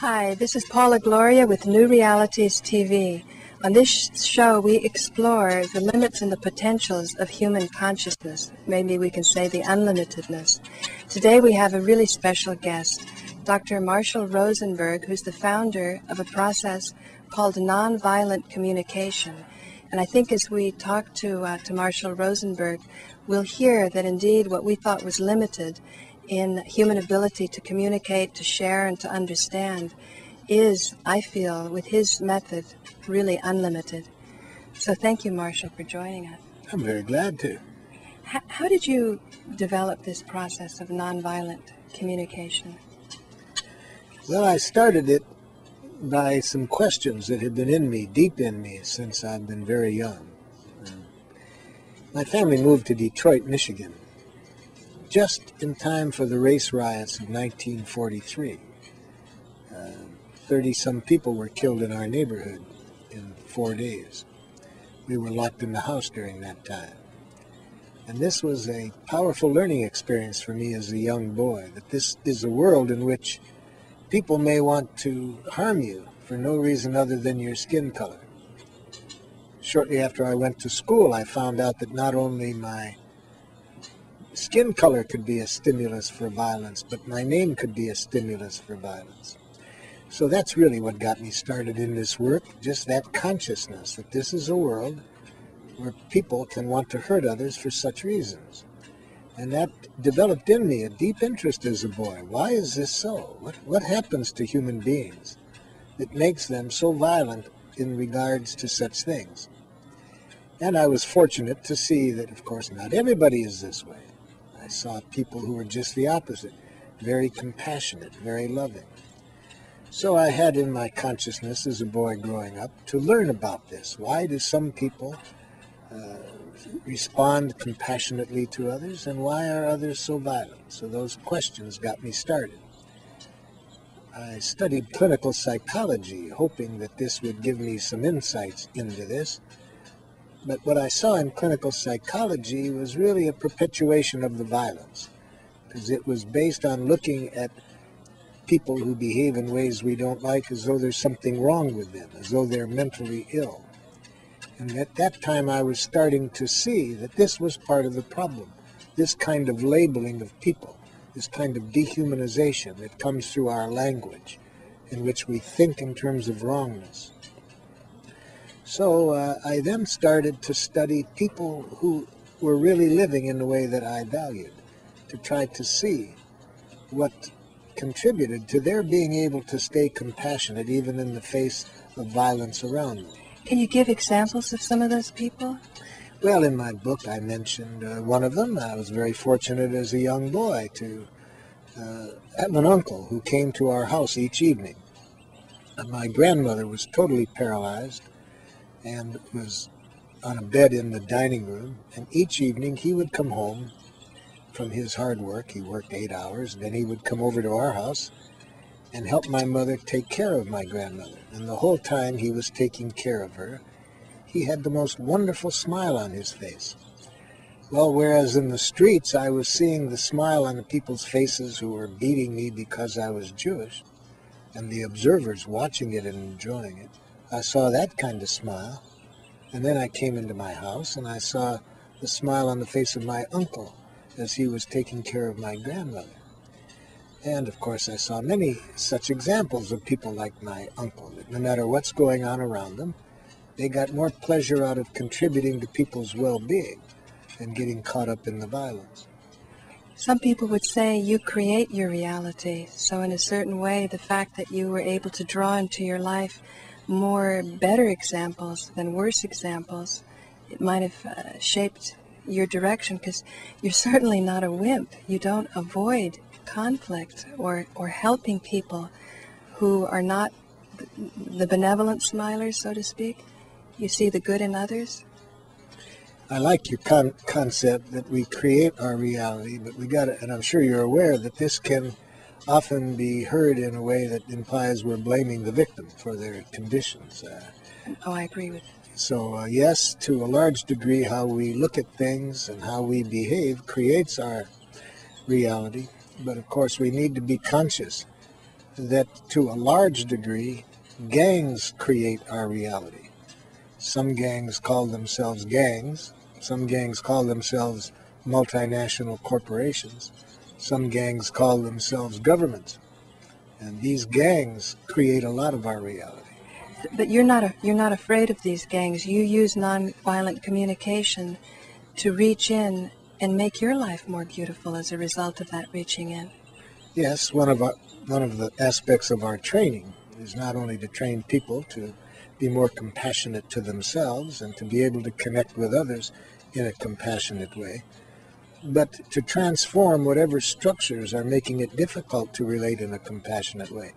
Hi, this is Paula Gloria with New Realities TV. On this show, we explore the limits and the potentials of human consciousness. Maybe we can say the unlimitedness. Today, we have a really special guest, Dr. Marshall Rosenberg, who's the founder of a process called nonviolent communication. And I think as we talk to, uh, to Marshall Rosenberg, we'll hear that indeed what we thought was limited in human ability to communicate, to share, and to understand is, I feel, with his method, really unlimited. So thank you, Marshall, for joining us. I'm very glad to. H- how did you develop this process of nonviolent communication? Well, I started it by some questions that had been in me, deep in me, since I've been very young. Uh, my family moved to Detroit, Michigan, just in time for the race riots of 1943. Thirty uh, some people were killed in our neighborhood in four days. We were locked in the house during that time. And this was a powerful learning experience for me as a young boy, that this is a world in which people may want to harm you for no reason other than your skin color. Shortly after I went to school, I found out that not only my skin color could be a stimulus for violence, but my name could be a stimulus for violence. So that's really what got me started in this work, just that consciousness that this is a world where people can want to hurt others for such reasons. And that developed in me a deep interest as a boy. Why is this so? What, what happens to human beings that makes them so violent in regards to such things? And I was fortunate to see that, of course, not everybody is this way. I saw people who were just the opposite, very compassionate, very loving. So I had in my consciousness as a boy growing up to learn about this. Why do some people uh, respond compassionately to others, and why are others so violent? So those questions got me started. I studied clinical psychology, hoping that this would give me some insights into this. But what I saw in clinical psychology was really a perpetuation of the violence, because it was based on looking at people who behave in ways we don't like as though there's something wrong with them, as though they're mentally ill. And at that time, I was starting to see that this was part of the problem. This kind of labeling of people, this kind of dehumanization that comes through our language, in which we think in terms of wrongness. So uh, I then started to study people who were really living in the way that I valued, to try to see what contributed to their being able to stay compassionate even in the face of violence around them. Can you give examples of some of those people? Well, in my book, I mentioned uh, one of them. I was very fortunate as a young boy to uh, have an uncle who came to our house each evening. And my grandmother was totally paralyzed and was on a bed in the dining room. And each evening he would come home from his hard work. He worked eight hours. Then he would come over to our house and help my mother take care of my grandmother. And the whole time he was taking care of her, he had the most wonderful smile on his face. Well, whereas in the streets I was seeing the smile on the people's faces who were beating me because I was Jewish, and the observers watching it and enjoying it, I saw that kind of smile. And then I came into my house and I saw the smile on the face of my uncle as he was taking care of my grandmother. And of course, I saw many such examples of people like my uncle, that no matter what's going on around them, they got more pleasure out of contributing to people's well being than getting caught up in the violence. Some people would say you create your reality. So, in a certain way, the fact that you were able to draw into your life more better examples than worse examples, it might have uh, shaped your direction because you're certainly not a wimp. You don't avoid conflict or, or helping people who are not the benevolent smilers, so to speak. You see the good in others. I like your con- concept that we create our reality, but we got to, and I'm sure you're aware that this can often be heard in a way that implies we're blaming the victim for their conditions. Uh, oh, I agree with So, uh, yes, to a large degree, how we look at things and how we behave creates our reality. But of course, we need to be conscious that to a large degree, gangs create our reality. Some gangs call themselves gangs, some gangs call themselves multinational corporations, some gangs call themselves governments. And these gangs create a lot of our reality. But you're not a, you're not afraid of these gangs. You use nonviolent communication to reach in and make your life more beautiful as a result of that reaching in. Yes, one of our, one of the aspects of our training is not only to train people to be more compassionate to themselves and to be able to connect with others in a compassionate way, but to transform whatever structures are making it difficult to relate in a compassionate way,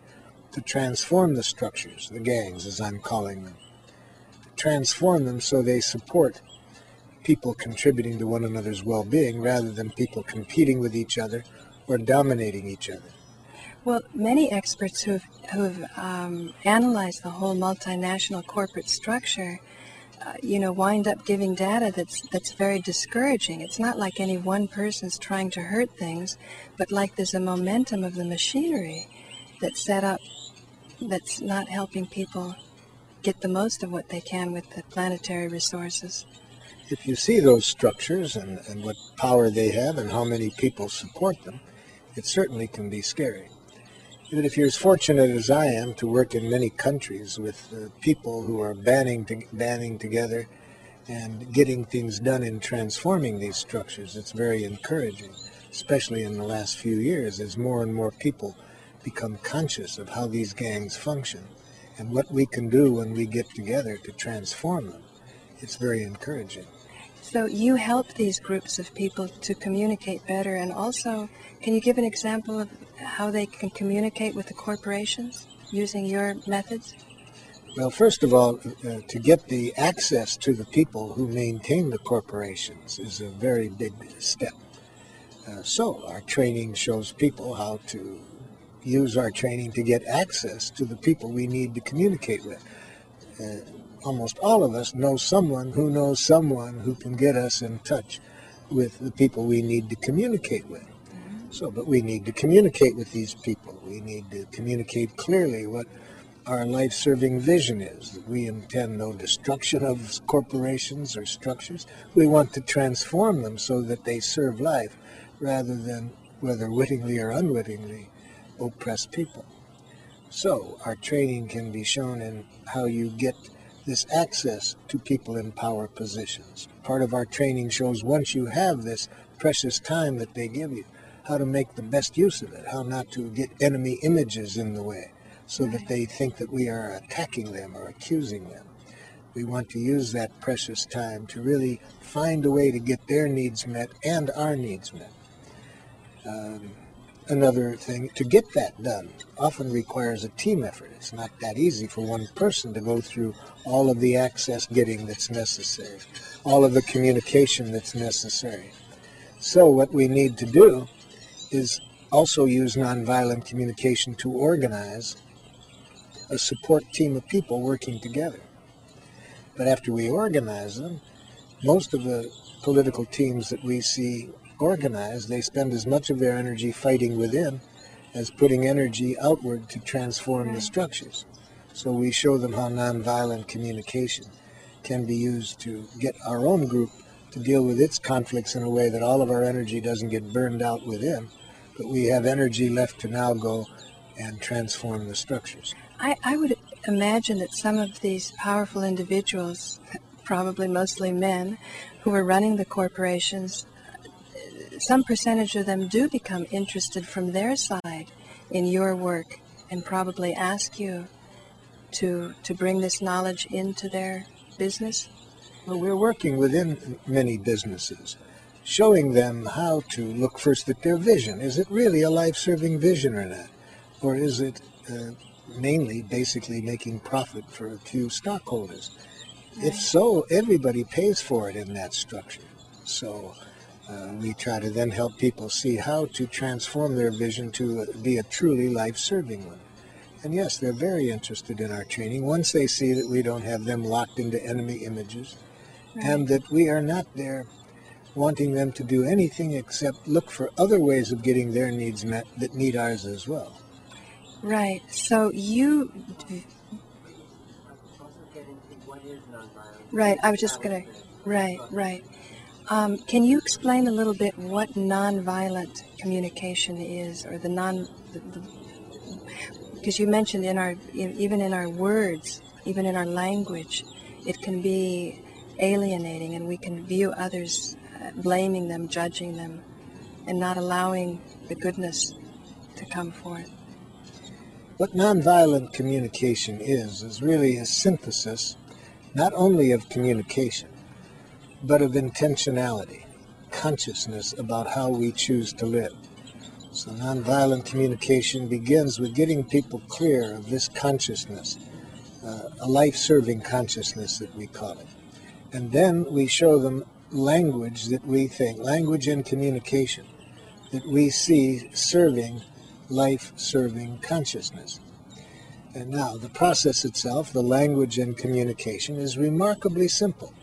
to transform the structures, the gangs as I'm calling them, transform them so they support people contributing to one another's well being rather than people competing with each other or dominating each other. Well, many experts who have, who have um, analyzed the whole multinational corporate structure, uh, you know, wind up giving data that's that's very discouraging. It's not like any one person's trying to hurt things, but like there's a momentum of the machinery that's set up that's not helping people get the most of what they can with the planetary resources if you see those structures and, and what power they have and how many people support them, it certainly can be scary. But if you're as fortunate as I am to work in many countries with uh, people who are banding, to, banding together and getting things done in transforming these structures, it's very encouraging, especially in the last few years as more and more people become conscious of how these gangs function and what we can do when we get together to transform them. It's very encouraging. So you help these groups of people to communicate better, and also, can you give an example of how they can communicate with the corporations using your methods? Well, first of all, uh, to get the access to the people who maintain the corporations is a very big step. Uh, so, our training shows people how to use our training to get access to the people we need to communicate with. Uh, almost all of us know someone who knows someone who can get us in touch with the people we need to communicate with. So, but we need to communicate with these people. We need to communicate clearly what our life serving vision is that we intend no destruction of corporations or structures. We want to transform them so that they serve life rather than, whether wittingly or unwittingly, oppress people. So, our training can be shown in how you get this access to people in power positions. Part of our training shows once you have this precious time that they give you, how to make the best use of it, how not to get enemy images in the way so that they think that we are attacking them or accusing them. We want to use that precious time to really find a way to get their needs met and our needs met. Um, another thing, to get that done often requires a team effort. It's not that easy for one person to go through all of the access getting that's necessary, all of the communication that's necessary. So what we need to do is also use nonviolent communication to organize a support team of people working together. But after we organize them, most of the political teams that we see organized, they spend as much of their energy fighting within as putting energy outward to transform the structures. So we show them how nonviolent communication can be used to get our own group to deal with its conflicts in a way that all of our energy doesn't get burned out within, but we have energy left to now go and transform the structures. I, I would imagine that some of these powerful individuals, probably mostly men, who are running the corporations, some percentage of them do become interested from their side in your work and probably ask you to to bring this knowledge into their business? Well, we're working within many businesses, showing them how to look first at their vision. Is it really a life-serving vision or not? Or is it uh, mainly basically making profit for a few stockholders? Right. If so, everybody pays for it in that structure. So uh, we try to then help people see how to transform their vision to be a truly life-serving one. And yes, they're very interested in our training once they see that we don't have them locked into enemy images right. and that we are not there wanting them to do anything except look for other ways of getting their needs met that need ours as well. Right. So you. Right. I was just gonna. Right. Right. Um, can you explain a little bit what nonviolent communication is, or the non? Because you mentioned in our even in our words, even in our language, it can be alienating, and we can view others, blaming them, judging them, and not allowing the goodness to come forth. What nonviolent communication is, is really a synthesis not only of communication, but of intentionality, consciousness about how we choose to live. So nonviolent communication begins with getting people clear of this consciousness, uh, a life-serving consciousness that we call it. And then we show them language that we think, language and communication, that we see serving life serving consciousness. And now, the process itself, the language and communication, is remarkably simple.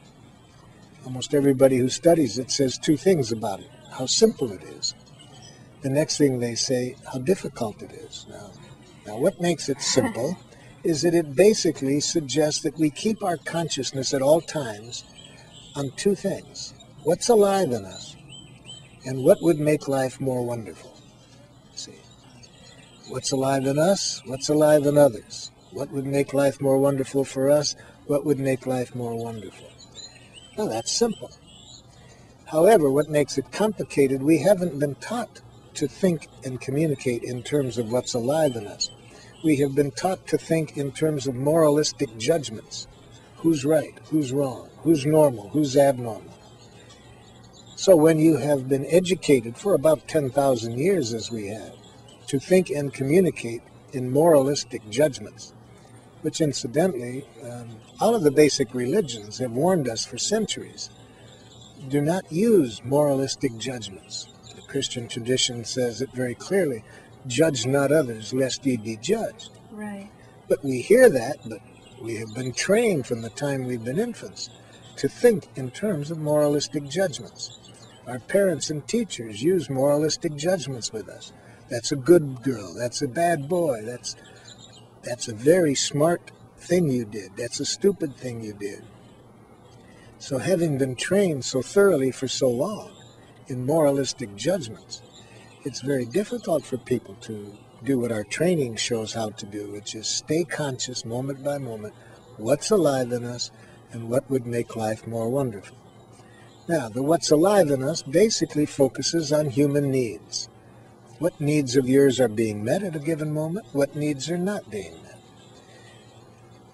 Almost everybody who studies it says two things about it how simple it is. The next thing they say, how difficult it is. Now, now what makes it simple is that it basically suggests that we keep our consciousness at all times on two things what's alive in us, and what would make life more wonderful. See, what's alive in us? What's alive in others? What would make life more wonderful for us? What would make life more wonderful? Well, that's simple. However, what makes it complicated, we haven't been taught to think and communicate in terms of what's alive in us. We have been taught to think in terms of moralistic judgments. Who's right? Who's wrong? Who's normal? Who's abnormal? So when you have been educated for about 10,000 years, as we have, to think and communicate in moralistic judgments, which incidentally, um, all of the basic religions have warned us for centuries. Do not use moralistic judgments. The Christian tradition says it very clearly judge not others, lest ye be judged. Right. But we hear that, but we have been trained from the time we've been infants to think in terms of moralistic judgments. Our parents and teachers use moralistic judgments with us. That's a good girl. That's a bad boy. That's that's a very smart thing you did. That's a stupid thing you did. So having been trained so thoroughly for so long in moralistic judgments, it's very difficult for people to do what our training shows how to do, which is stay conscious moment by moment, what's alive in us and what would make life more wonderful. Now, the what's alive in us basically focuses on human needs. What needs of yours are being met at a given moment? What needs are not being met?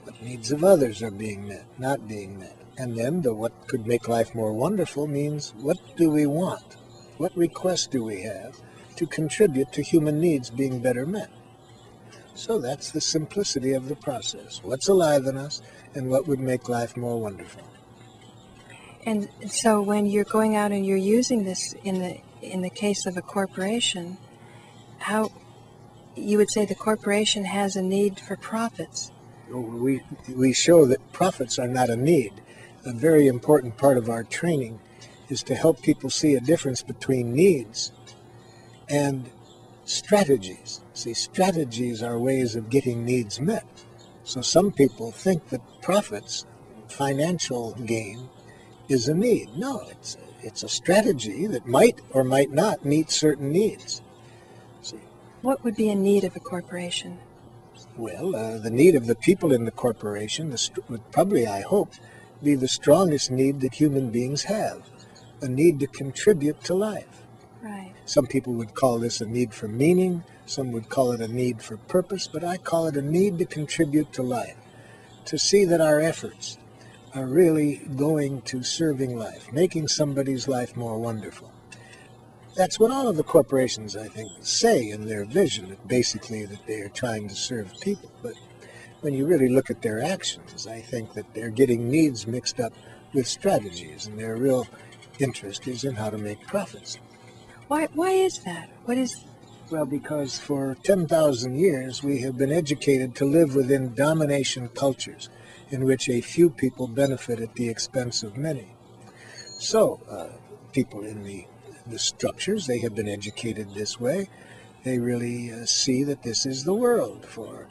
What needs of others are being met, not being met? And then the what could make life more wonderful means what do we want? What requests do we have to contribute to human needs being better met? So that's the simplicity of the process. What's alive in us and what would make life more wonderful? And so when you're going out and you're using this in the in the case of a corporation, how you would say the corporation has a need for profits. We, we show that profits are not a need. A very important part of our training is to help people see a difference between needs and strategies. See, strategies are ways of getting needs met. So some people think that profits, financial gain, is a need. No, it's, it's a strategy that might or might not meet certain needs. See, what would be a need of a corporation? Well, uh, the need of the people in the corporation would probably, I hope, be the strongest need that human beings have a need to contribute to life. Right. Some people would call this a need for meaning, some would call it a need for purpose, but I call it a need to contribute to life, to see that our efforts are really going to serving life, making somebody's life more wonderful. That's what all of the corporations, I think, say in their vision, basically that they are trying to serve people. But when you really look at their actions, I think that they're getting needs mixed up with strategies, and their real interest is in how to make profits. Why, why is that? What is... Well, because for 10,000 years we have been educated to live within domination cultures in which a few people benefit at the expense of many. So, uh, people in the the structures. They have been educated this way. They really uh, see that this is the world for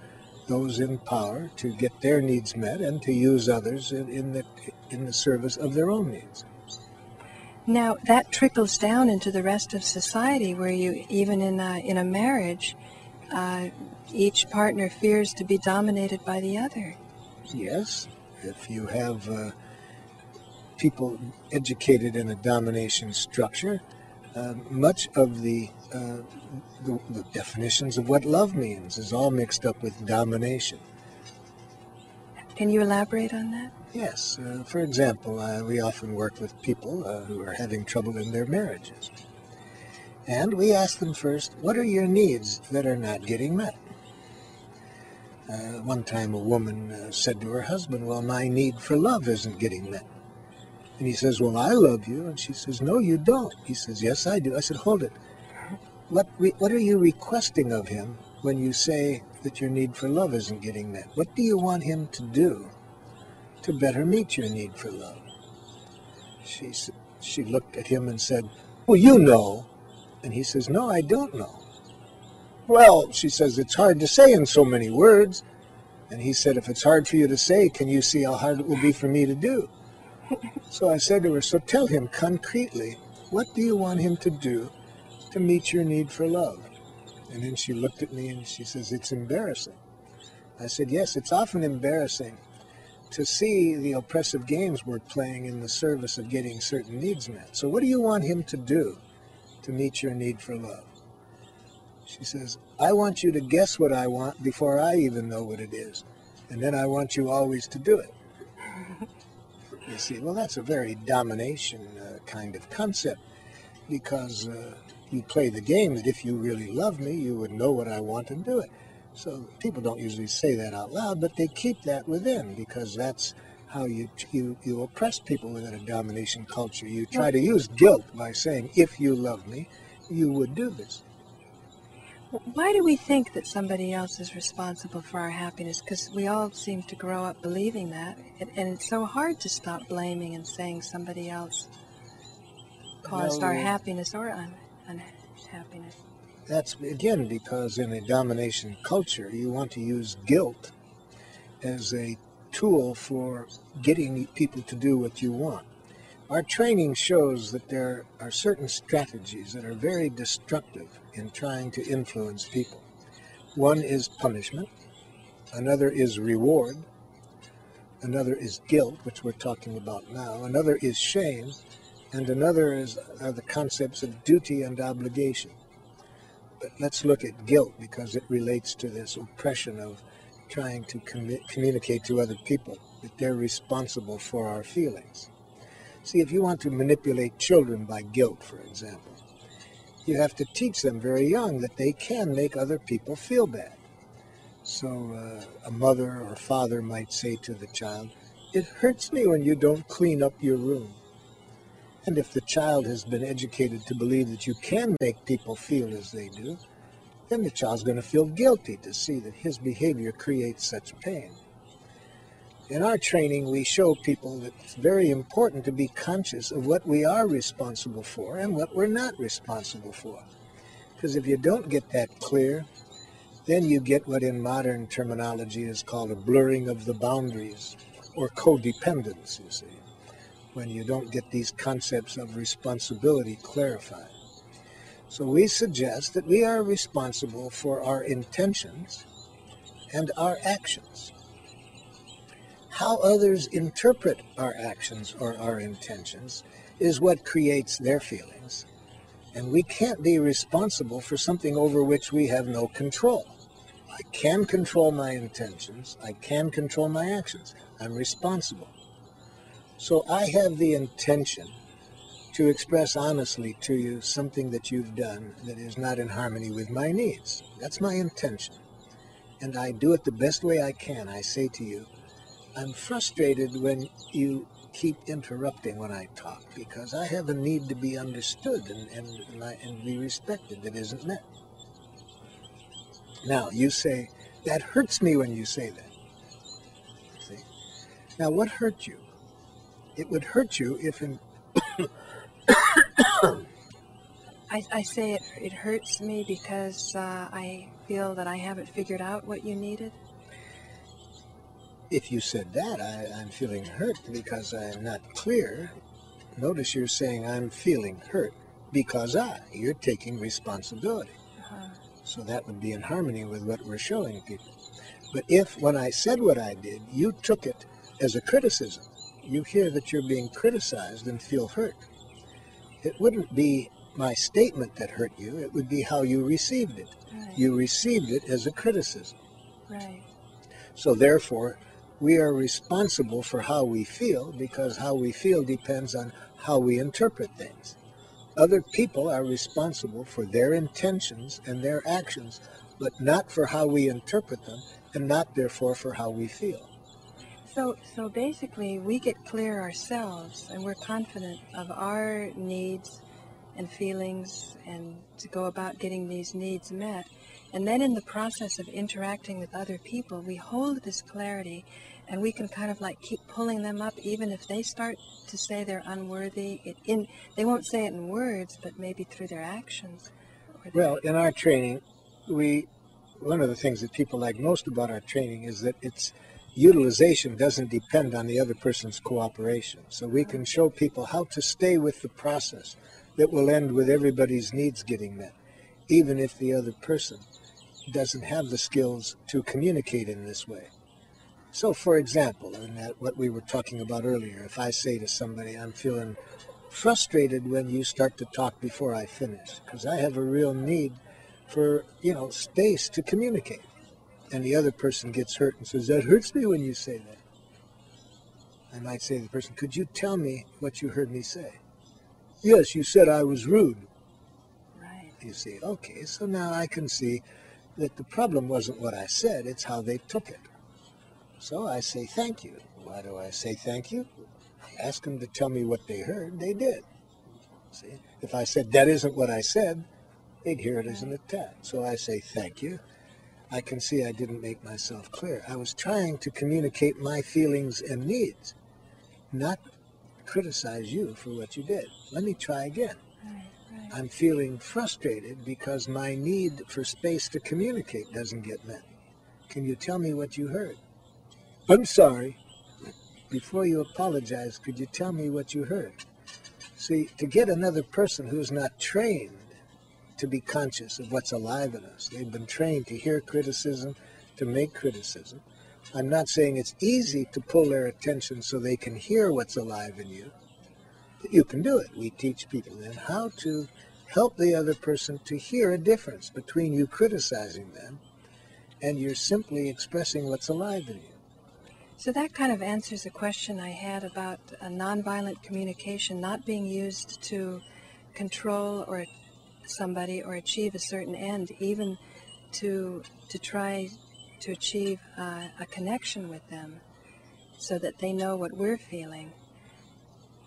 those in power to get their needs met and to use others in, in the in the service of their own needs. Now that trickles down into the rest of society, where you even in a, in a marriage, uh, each partner fears to be dominated by the other. Yes, if you have uh, people educated in a domination structure, uh, much of the, uh, the, the definitions of what love means is all mixed up with domination. Can you elaborate on that? Yes. Uh, for example, uh, we often work with people uh, who are having trouble in their marriages. And we ask them first, what are your needs that are not getting met? Uh, one time a woman uh, said to her husband, well, my need for love isn't getting met. And he says, well, I love you. And she says, no, you don't. He says, yes, I do. I said, hold it. What, re- what are you requesting of him when you say that your need for love isn't getting met? What do you want him to do to better meet your need for love? She, she looked at him and said, well, you know. And he says, no, I don't know. Well, she says, it's hard to say in so many words. And he said, if it's hard for you to say, can you see how hard it will be for me to do? So I said to her, so tell him concretely, what do you want him to do to meet your need for love? And then she looked at me and she says, it's embarrassing. I said, yes, it's often embarrassing to see the oppressive games we're playing in the service of getting certain needs met. So what do you want him to do to meet your need for love? She says, I want you to guess what I want before I even know what it is. And then I want you always to do it. You see, well, that's a very domination uh, kind of concept because uh, you play the game that if you really love me, you would know what I want and do it. So people don't usually say that out loud, but they keep that within because that's how you you, you oppress people within a domination culture. You try to use guilt by saying, if you love me, you would do this. Why do we think that somebody else is responsible for our happiness? Because we all seem to grow up believing that. And, and it's so hard to stop blaming and saying somebody else caused our happiness or un- unhappiness. That's, again, because in a domination culture, you want to use guilt as a tool for getting people to do what you want. Our training shows that there are certain strategies that are very destructive in trying to influence people. One is punishment, another is reward, another is guilt, which we're talking about now, another is shame, and another is are the concepts of duty and obligation. But let's look at guilt because it relates to this oppression of trying to commu- communicate to other people that they're responsible for our feelings. See, if you want to manipulate children by guilt, for example, you have to teach them very young that they can make other people feel bad. So uh, a mother or father might say to the child, It hurts me when you don't clean up your room. And if the child has been educated to believe that you can make people feel as they do, then the child's going to feel guilty to see that his behavior creates such pain. In our training, we show people that it's very important to be conscious of what we are responsible for and what we're not responsible for. Because if you don't get that clear, then you get what in modern terminology is called a blurring of the boundaries or codependence, you see, when you don't get these concepts of responsibility clarified. So we suggest that we are responsible for our intentions and our actions. How others interpret our actions or our intentions is what creates their feelings. And we can't be responsible for something over which we have no control. I can control my intentions. I can control my actions. I'm responsible. So I have the intention to express honestly to you something that you've done that is not in harmony with my needs. That's my intention. And I do it the best way I can. I say to you, I'm frustrated when you keep interrupting when I talk because I have a need to be understood and, and, and, and be respected that isn't met. Now, you say, that hurts me when you say that. See? Now, what hurt you? It would hurt you if in I, I say it, it hurts me because uh, I feel that I haven't figured out what you needed. If you said that, I, I'm feeling hurt because I'm not clear. Notice you're saying I'm feeling hurt because I. You're taking responsibility. Uh-huh. So that would be in harmony with what we're showing people. But if, when I said what I did, you took it as a criticism, you hear that you're being criticized and feel hurt. It wouldn't be my statement that hurt you, it would be how you received it. Right. You received it as a criticism. Right. So therefore, we are responsible for how we feel because how we feel depends on how we interpret things. Other people are responsible for their intentions and their actions, but not for how we interpret them and not therefore for how we feel. So, so basically, we get clear ourselves, and we're confident of our needs and feelings, and to go about getting these needs met. And then, in the process of interacting with other people, we hold this clarity, and we can kind of like keep pulling them up, even if they start to say they're unworthy. It, in they won't say it in words, but maybe through their actions. their- Well, in our training, we one of the things that people like most about our training is that its utilization doesn't depend on the other person's cooperation. So we can show people how to stay with the process that will end with everybody's needs getting met, even if the other person doesn't have the skills to communicate in this way. So, for example, in that what we were talking about earlier, if I say to somebody, I'm feeling frustrated when you start to talk before I finish, because I have a real need for, you know, space to communicate. And the other person gets hurt and says, That hurts me when you say that. I might say to the person, Could you tell me what you heard me say? Yes, you said I was rude. right. You see, okay, so now I can see that the problem wasn't what I said, it's how they took it. So I say thank you. Why do I say thank you? I ask them to tell me what they heard, they did. See, if I said that isn't what I said, they'd hear it as an attack. So I say thank you. I can see I didn't make myself clear. I was trying to communicate my feelings and needs, not criticize you for what you did. Let me try again. Right. Right. I'm feeling frustrated because my need for space to communicate doesn't get met. Can you tell me what you heard? I'm sorry. Before you apologize, could you tell me what you heard? See, to get another person who's not trained to be conscious of what's alive in us, they've been trained to hear criticism, to make criticism. I'm not saying it's easy to pull their attention so they can hear what's alive in you, but you can do it. We teach people then how to help the other person to hear a difference between you criticizing them and you're simply expressing what's alive in you. So that kind of answers a question I had about nonviolent communication not being used to control or somebody or achieve a certain end, even to to try to achieve uh, a connection with them, so that they know what we're feeling.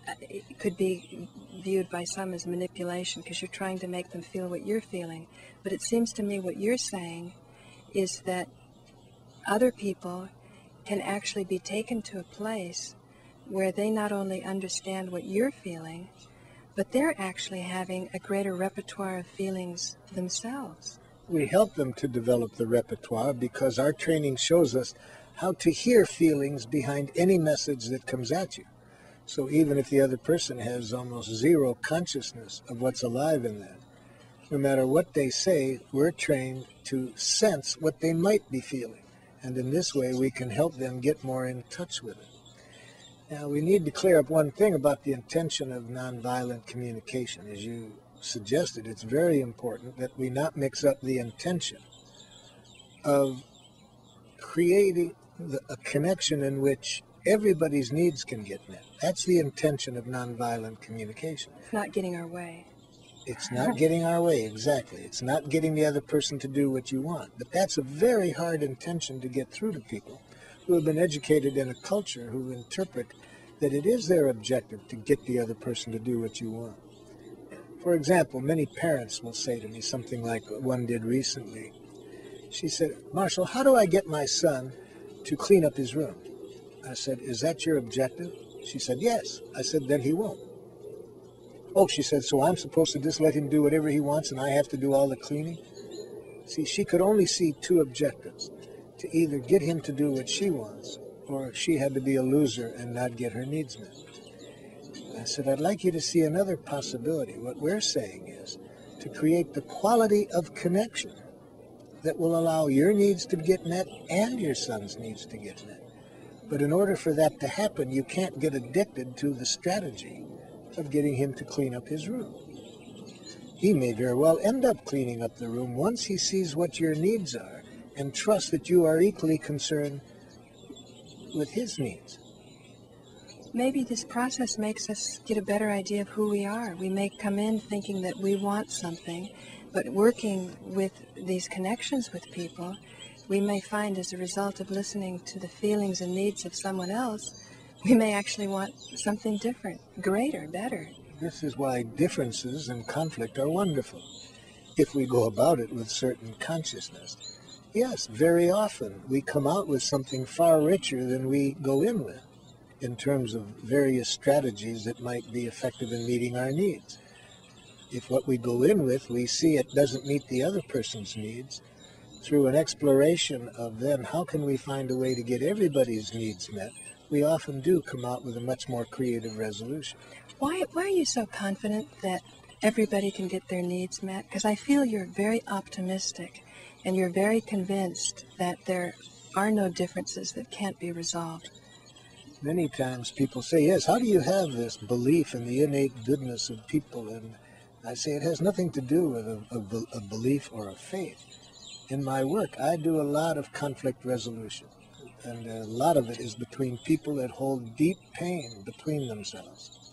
Uh, It could be viewed by some as manipulation because you're trying to make them feel what you're feeling. But it seems to me what you're saying is that other people can actually be taken to a place where they not only understand what you're feeling, but they're actually having a greater repertoire of feelings themselves. We help them to develop the repertoire because our training shows us how to hear feelings behind any message that comes at you. So even if the other person has almost zero consciousness of what's alive in them, no matter what they say, we're trained to sense what they might be feeling. And in this way, we can help them get more in touch with it. Now, we need to clear up one thing about the intention of nonviolent communication. As you suggested, it's very important that we not mix up the intention of creating the, a connection in which everybody's needs can get met. That's the intention of nonviolent communication. It's not getting our way. It's not getting our way, exactly. It's not getting the other person to do what you want. But that's a very hard intention to get through to people who have been educated in a culture who interpret that it is their objective to get the other person to do what you want. For example, many parents will say to me something like one did recently. She said, Marshall, how do I get my son to clean up his room? I said, Is that your objective? She said, Yes. I said, Then he won't. Oh, she said, so I'm supposed to just let him do whatever he wants and I have to do all the cleaning? See, she could only see two objectives to either get him to do what she wants or she had to be a loser and not get her needs met. I said, I'd like you to see another possibility. What we're saying is to create the quality of connection that will allow your needs to get met and your son's needs to get met. But in order for that to happen, you can't get addicted to the strategy of getting him to clean up his room. He may very well end up cleaning up the room once he sees what your needs are and trust that you are equally concerned with his needs. Maybe this process makes us get a better idea of who we are. We may come in thinking that we want something, but working with these connections with people, we may find as a result of listening to the feelings and needs of someone else, we may actually want something different, greater, better. This is why differences and conflict are wonderful. If we go about it with certain consciousness. Yes, very often we come out with something far richer than we go in with in terms of various strategies that might be effective in meeting our needs. If what we go in with, we see it doesn't meet the other person's needs, through an exploration of then how can we find a way to get everybody's needs met, we often do come out with a much more creative resolution. Why, why are you so confident that everybody can get their needs met? Because I feel you're very optimistic and you're very convinced that there are no differences that can't be resolved. Many times people say, Yes, how do you have this belief in the innate goodness of people? And I say it has nothing to do with a, a, a belief or a faith in my work, I do a lot of conflict resolution. And a lot of it is between people that hold deep pain between themselves.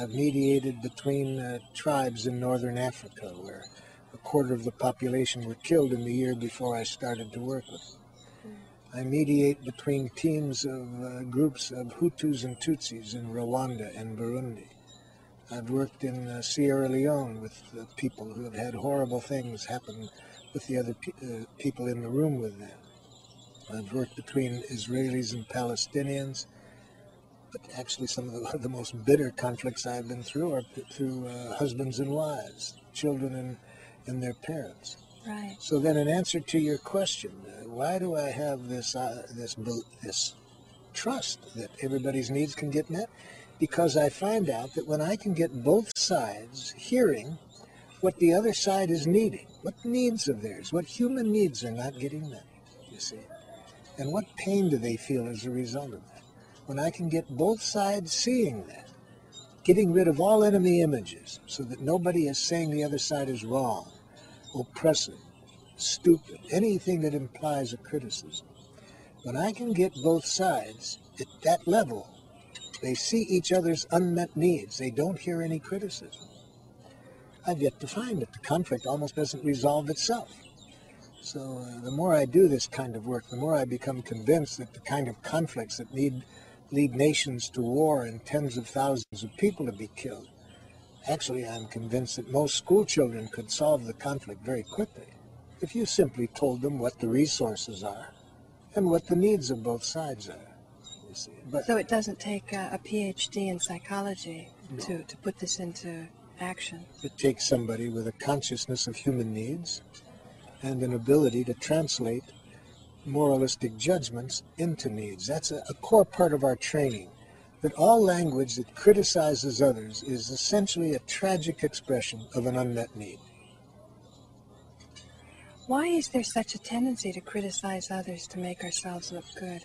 I've mediated between uh, tribes in northern Africa where a quarter of the population were killed in the year before I started to work with them. I mediate between teams of uh, groups of Hutus and Tutsis in Rwanda and Burundi. I've worked in uh, Sierra Leone with uh, people who have had horrible things happen with the other pe- uh, people in the room with them. I've worked between Israelis and Palestinians, but actually some of the, the most bitter conflicts I've been through are through uh, husbands and wives, children and, and their parents. Right. So then, in answer to your question, uh, why do I have this uh, this this trust that everybody's needs can get met? Because I find out that when I can get both sides hearing what the other side is needing, what needs of theirs, what human needs are not getting met, you see. And what pain do they feel as a result of that? When I can get both sides seeing that, getting rid of all enemy images so that nobody is saying the other side is wrong, oppressive, stupid, anything that implies a criticism. When I can get both sides at that level, they see each other's unmet needs. They don't hear any criticism. I've yet to find that The conflict almost doesn't resolve itself. So uh, the more I do this kind of work, the more I become convinced that the kind of conflicts that need lead nations to war and tens of thousands of people to be killed. Actually, I'm convinced that most school children could solve the conflict very quickly if you simply told them what the resources are and what the needs of both sides are. But, so it doesn't take uh, a, a PhD in psychology no. to, to put this into action. It takes somebody with a consciousness of human needs and an ability to translate moralistic judgments into needs. That's a, a core part of our training. That all language that criticizes others is essentially a tragic expression of an unmet need. Why is there such a tendency to criticize others to make ourselves look good?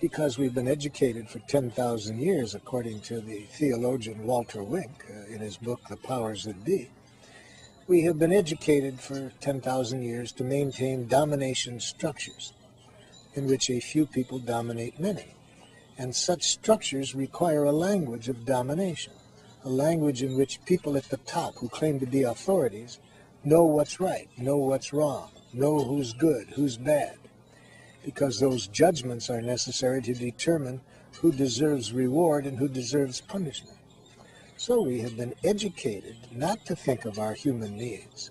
because we've been educated for 10,000 years, according to the theologian Walter Wink uh, in his book, The Powers That Be. We have been educated for 10,000 years to maintain domination structures in which a few people dominate many. And such structures require a language of domination, a language in which people at the top who claim to be authorities know what's right, know what's wrong, know who's good, who's bad because those judgments are necessary to determine who deserves reward and who deserves punishment. So we have been educated not to think of our human needs.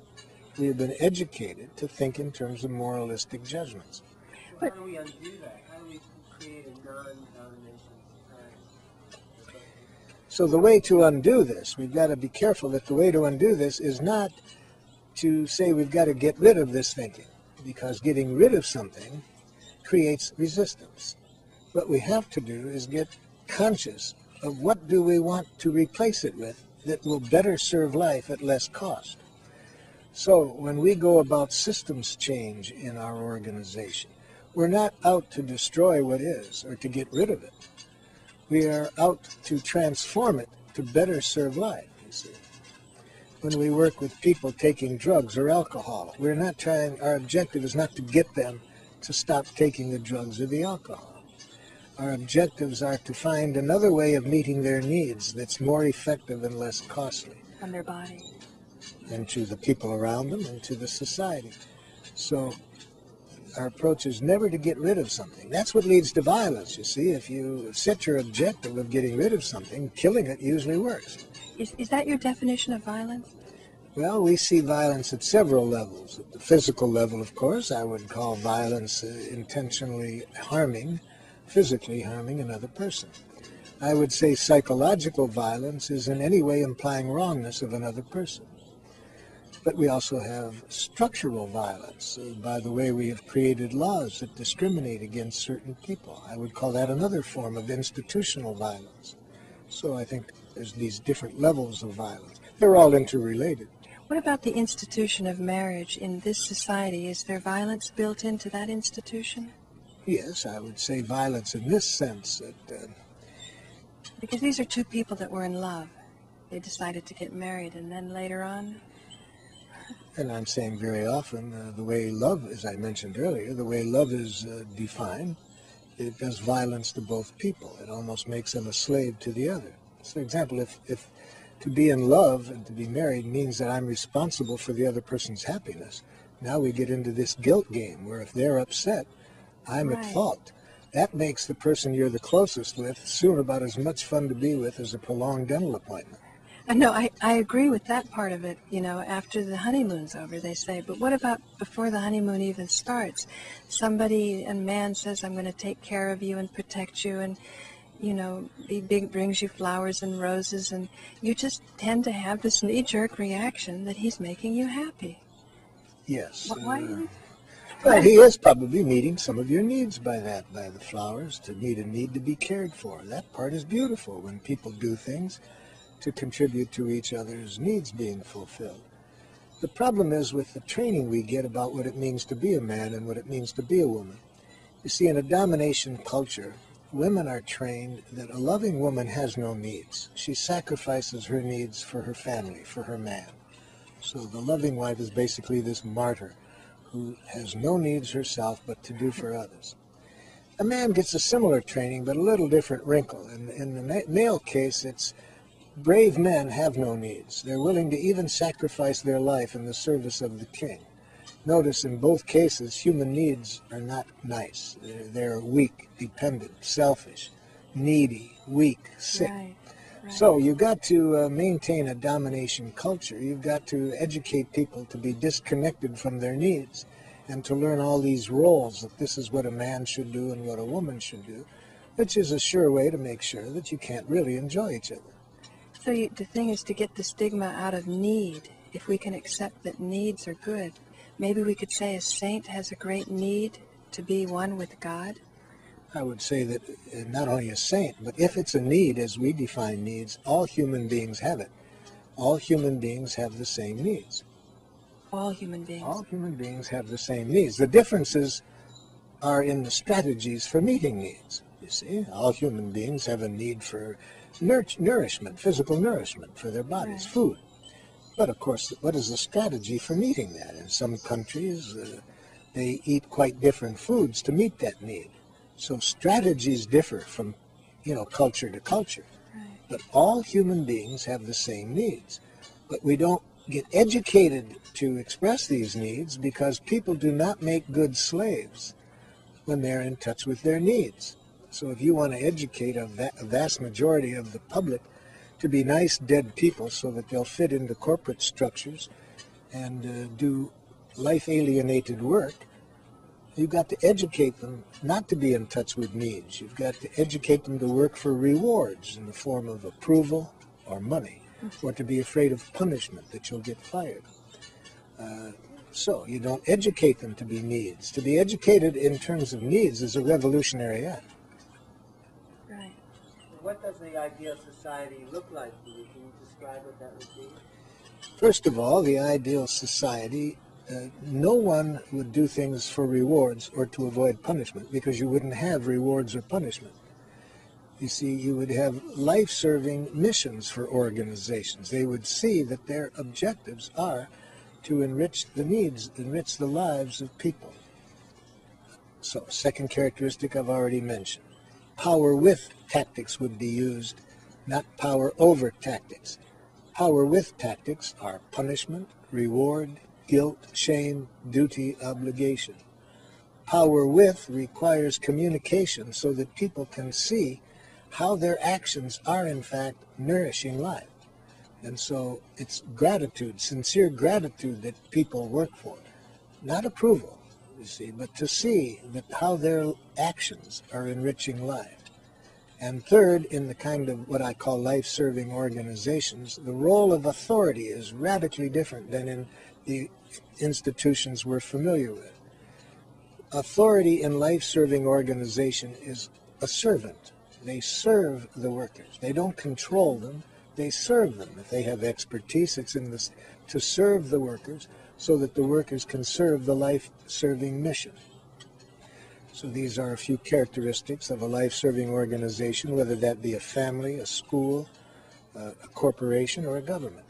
We have been educated to think in terms of moralistic judgments. But how do we undo that? How do we create a non-domination So the way to undo this, we've got to be careful that the way to undo this is not to say we've got to get rid of this thinking, because getting rid of something creates resistance. What we have to do is get conscious of what do we want to replace it with that will better serve life at less cost. So when we go about systems change in our organization, we're not out to destroy what is or to get rid of it. We are out to transform it to better serve life, you see. When we work with people taking drugs or alcohol, we're not trying, our objective is not to get them to stop taking the drugs or the alcohol. Our objectives are to find another way of meeting their needs that's more effective and less costly. On their body. And to the people around them and to the society. So our approach is never to get rid of something. That's what leads to violence, you see. If you set your objective of getting rid of something, killing it usually works. Is, is that your definition of violence? Well, we see violence at several levels. At the physical level, of course, I would call violence uh, intentionally harming physically harming another person. I would say psychological violence is in any way implying wrongness of another person. But we also have structural violence uh, by the way we have created laws that discriminate against certain people. I would call that another form of institutional violence. So I think there's these different levels of violence. They're all interrelated. What about the institution of marriage in this society? Is there violence built into that institution? Yes, I would say violence in this sense. That, uh, because these are two people that were in love. They decided to get married, and then later on. And I'm saying very often, uh, the way love, as I mentioned earlier, the way love is uh, defined, it does violence to both people. It almost makes them a slave to the other. So, for example, if, if to be in love and to be married means that I'm responsible for the other person's happiness, now we get into this guilt game where if they're upset, I'm right. at fault. That makes the person you're the closest with soon about as much fun to be with as a prolonged dental appointment. Know, I, I agree with that part of it, you know, after the honeymoon's over, they say. But what about before the honeymoon even starts? Somebody, a man says, I'm going to take care of you and protect you, and, you know, he big, brings you flowers and roses, and you just tend to have this knee jerk reaction that he's making you happy. Yes. But why? Uh, well, he is probably meeting some of your needs by that, by the flowers, to meet a need to be cared for. That part is beautiful when people do things to contribute to each other's needs being fulfilled. The problem is with the training we get about what it means to be a man and what it means to be a woman. You see, in a domination culture, women are trained that a loving woman has no needs. She sacrifices her needs for her family, for her man. So the loving wife is basically this martyr who has no needs herself but to do for others. A man gets a similar training, but a little different wrinkle. In, in the male case, it's brave men have no needs. They're willing to even sacrifice their life in the service of the king. Notice in both cases, human needs are not nice. They're, weak, dependent, selfish, needy, weak, sick. Right. So you've got to uh, maintain a domination culture. You've got to educate people to be disconnected from their needs and to learn all these roles that this is what a man should do and what a woman should do, which is a sure way to make sure that you can't really enjoy each other. So you, the thing is to get the stigma out of need. If we can accept that needs are good, maybe we could say a saint has a great need to be one with God. I would say that uh, not only a saint, but if it's a need as we define needs, all human beings have it. All human beings have the same needs. All human beings. All human beings have the same needs. The differences are in the strategies for meeting needs. You see, all human beings have a need for nourishment, physical nourishment for their bodies, right. food. But of course, what is the strategy for meeting that? In some countries, uh, they eat quite different foods to meet that need. So strategies differ from, you know, culture to culture. Right. But all human beings have the same needs. But we don't get educated to express these needs because people do not make good slaves when they're in touch with their needs. So if you want to educate a, va- a vast majority of the public to be nice, dead people so that they'll fit into corporate structures and uh, do life alienated work, You've got to educate them not to be in touch with needs. You've got to educate them to work for rewards in the form of approval or money, or to be afraid of punishment that you'll get fired. Uh, so you don't educate them to be needs. To be educated in terms of needs is a revolutionary act. What does the ideal society look like to you? Can you describe what that would be? First of all, the ideal society, uh, no one would do things for rewards or to avoid punishment because you wouldn't have rewards or punishment. You see, you would have life serving missions for organizations. They would see that their objectives are to enrich the needs, enrich the lives of people. So, second characteristic I've already mentioned. Power with tactics would be used, not power over tactics. Power with tactics are punishment, reward, guilt, shame, duty, obligation. Power with requires communication so that people can see how their actions are in fact nourishing life. And so it's gratitude, sincere gratitude that people work for. Not approval, you see, but to see that how their actions are enriching life. And third, in the kind of what I call life-serving organizations, the role of authority is radically different than in the institutions we're familiar with. Authority in life-serving organization is a servant. They serve the workers. They don't control them they serve them. If they have expertise, it's in this to serve the workers so that the workers can serve the life-serving mission. So these are a few characteristics of a life-serving organization, whether that be a family, a school, uh, a corporation, or a government.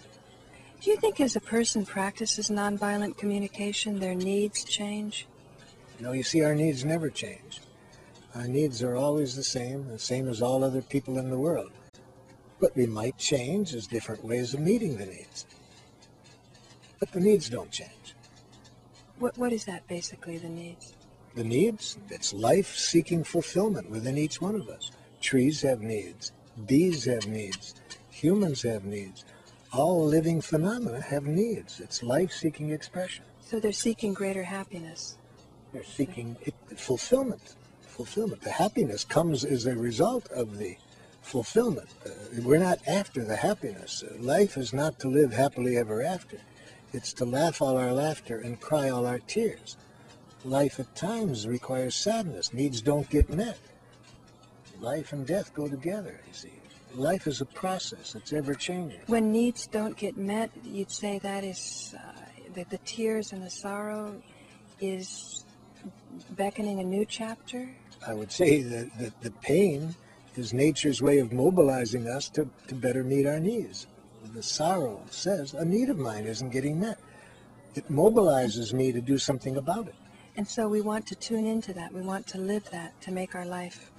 Do you think as a person practices nonviolent communication, their needs change? No, you see, our needs never change. Our needs are always the same, the same as all other people in the world. But we might change as different ways of meeting the needs. But the needs don't change. What, what is that basically, the needs? The needs? It's life seeking fulfillment within each one of us. Trees have needs. Bees have needs. Humans have needs. All living phenomena have needs. It's life seeking expression. So they're seeking greater happiness. They're seeking it, fulfillment. Fulfillment. The happiness comes as a result of the fulfillment. Uh, we're not after the happiness. Uh, life is not to live happily ever after. It's to laugh all our laughter and cry all our tears. Life at times requires sadness. Needs don't get met. Life and death go together, you see. Life is a process. It's ever changing. When needs don't get met, you'd say that is uh, that the tears and the sorrow is beckoning a new chapter? I would say that, that the pain is nature's way of mobilizing us to, to better meet our needs. The sorrow says, a need of mine isn't getting met. It mobilizes me to do something about it. And so we want to tune into that. We want to live that to make our life.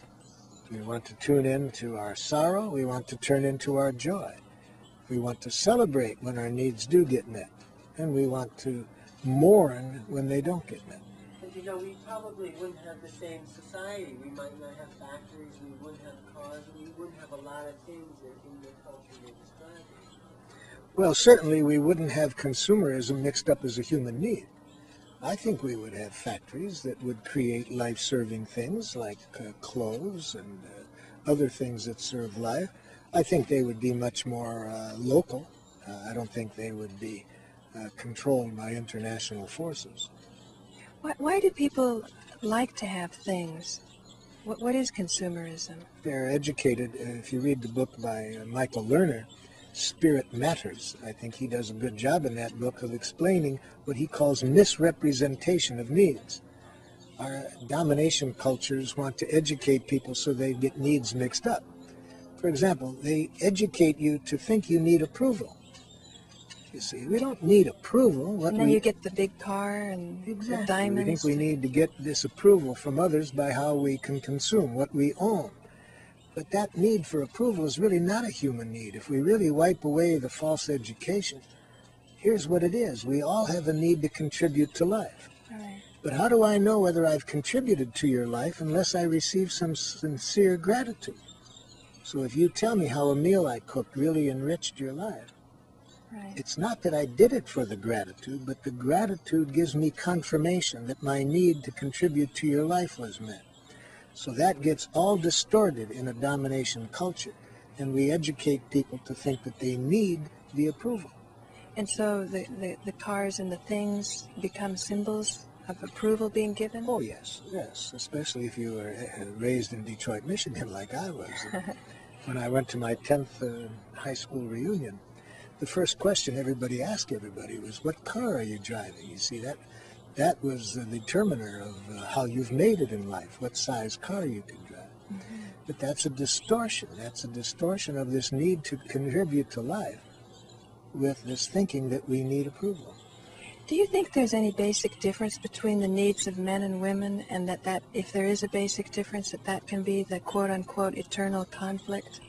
We want to tune in to our sorrow. We want to turn into our joy. We want to celebrate when our needs do get met. And we want to mourn when they don't get met you know, we probably wouldn't have the same society. We might not have factories, we wouldn't have cars, we wouldn't have a lot of things in the culture you're describing. Well, certainly we wouldn't have consumerism mixed up as a human need. I think we would have factories that would create life-serving things like uh, clothes and uh, other things that serve life. I think they would be much more uh, local. Uh, I don't think they would be uh, controlled by international forces. Why, why do people like to have things? What, what is consumerism? They're educated. Uh, if you read the book by uh, Michael Lerner, Spirit Matters, I think he does a good job in that book of explaining what he calls misrepresentation of needs. Our domination cultures want to educate people so they get needs mixed up. For example, they educate you to think you need approval. You see, we don't need approval. What and then we, you get the big car and exactly. the diamonds. We think we need to get this approval from others by how we can consume what we own. But that need for approval is really not a human need. If we really wipe away the false education, here's what it is. We all have a need to contribute to life. Right. But how do I know whether I've contributed to your life unless I receive some sincere gratitude? So if you tell me how a meal I cooked really enriched your life, Right. It's not that I did it for the gratitude, but the gratitude gives me confirmation that my need to contribute to your life was met. So that gets all distorted in a domination culture. And we educate people to think that they need the approval. And so the, the, the cars and the things become symbols of approval being given? Oh, yes, yes, especially if you were uh, raised in Detroit, Michigan, like I was. when I went to my 10th uh, high school reunion, the first question everybody asked everybody was, What car are you driving? You see, that, that was the determiner of uh, how you've made it in life, what size car you can drive. Mm-hmm. But that's a distortion. That's a distortion of this need to contribute to life with this thinking that we need approval. Do you think there's any basic difference between the needs of men and women, and that, that if there is a basic difference, that that can be the quote unquote eternal conflict?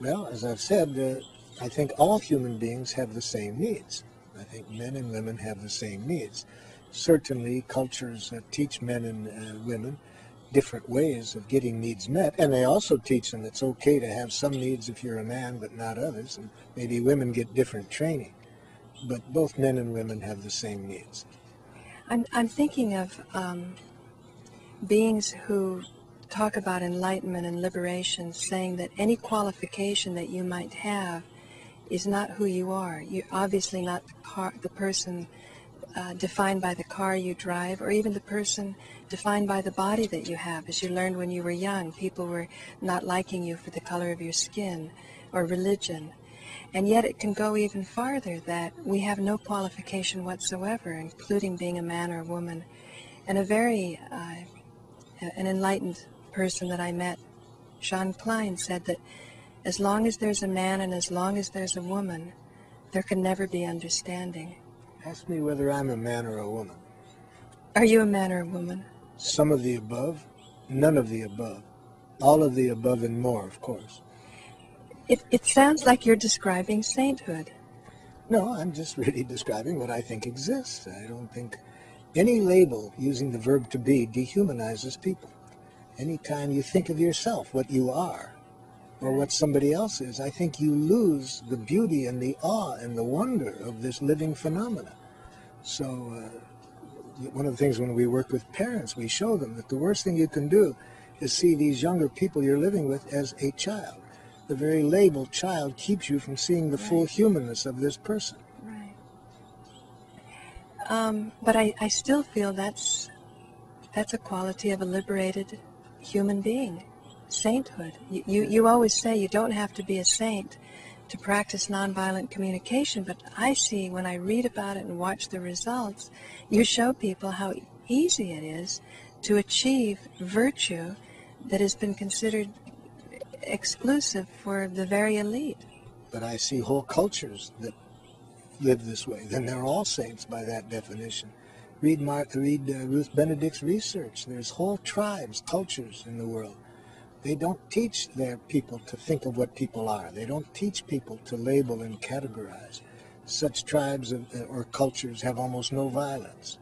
Well, as I've said, uh, I think all human beings have the same needs. I think men and women have the same needs. Certainly, cultures uh, teach men and uh, women different ways of getting needs met, and they also teach them it's okay to have some needs if you're a man, but not others, and maybe women get different training but both men and women have the same needs. I'm, I'm thinking of um, beings who talk about enlightenment and liberation, saying that any qualification that you might have is not who you are. You're obviously not the, car, the person uh, defined by the car you drive, or even the person defined by the body that you have. As you learned when you were young, people were not liking you for the color of your skin or religion. And yet it can go even farther that we have no qualification whatsoever, including being a man or a woman. And a very, uh, an enlightened person that I met, Jean Klein, said that as long as there's a man and as long as there's a woman, there can never be understanding. Ask me whether I'm a man or a woman. Are you a man or a woman? Some of the above, none of the above. All of the above and more, of course. It, it sounds like you're describing sainthood. No, I'm just really describing what I think exists. I don't think any label using the verb to be dehumanizes people. Anytime you think of yourself, what you are, or what somebody else is, I think you lose the beauty and the awe and the wonder of this living phenomena. So, uh, one of the things when we work with parents, we show them that the worst thing you can do is see these younger people you're living with as a child the very label child keeps you from seeing the right. full humanness of this person. Right. Um, but I, I still feel that's that's a quality of a liberated human being, sainthood. You, you, you always say you don't have to be a saint to practice nonviolent communication, but I see when I read about it and watch the results, you show people how easy it is to achieve virtue that has been considered exclusive for the very elite. But I see whole cultures that live this way. Then they're all saints by that definition. Read, Mark, read uh, Ruth Benedict's research. There's whole tribes, cultures in the world. They don't teach their people to think of what people are. They don't teach people to label and categorize. Such tribes or cultures have almost no violence.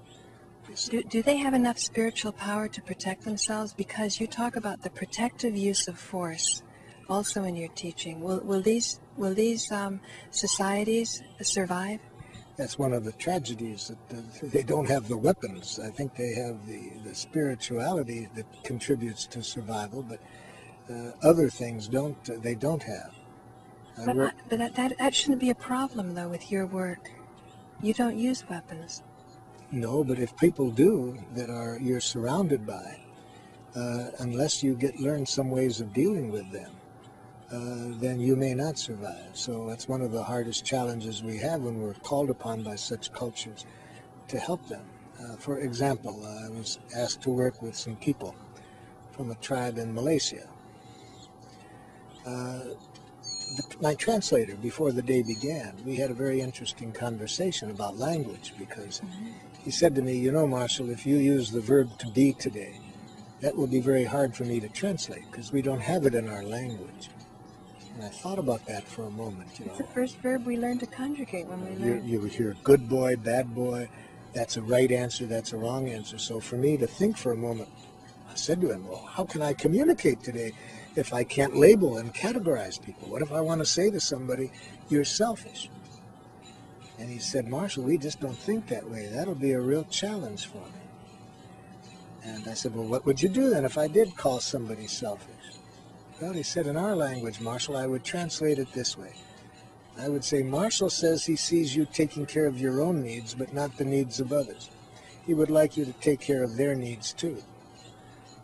Do, do they have enough spiritual power to protect themselves? Because you talk about the protective use of force also in your teaching. Will, will these will these um, societies survive? That's one of the tragedies that they don't have the weapons. I think they have the, the spirituality that contributes to survival, but uh, other things don't. Uh, they don't have. but, I, but that, that that shouldn't be a problem though with your work. You don't use weapons. No, but if people do that are you're surrounded by, uh, unless you get learn some ways of dealing with them, uh, then you may not survive. So that's one of the hardest challenges we have when we're called upon by such cultures to help them. Uh, for example, uh, I was asked to work with some people from a tribe in Malaysia. Uh, the, my translator, before the day began, we had a very interesting conversation about language because mm-hmm. he said to me, You know, Marshall, if you use the verb to be today, that will be very hard for me to translate because we don't have it in our language. And I thought about that for a moment. You know, it's the first verb we learn to conjugate when we learn. You, you hear good boy, bad boy. That's a right answer. That's a wrong answer. So for me to think for a moment, I said to him, "Well, how can I communicate today if I can't label and categorize people? What if I want to say to somebody, you're selfish?" And he said, Marshall, we just don't think that way. That'll be a real challenge for me. And I said, well, what would you do then if I did call somebody selfish? Well, he said, in our language, Marshall, I would translate it this way. I would say, Marshall says he sees you taking care of your own needs, but not the needs of others. He would like you to take care of their needs too.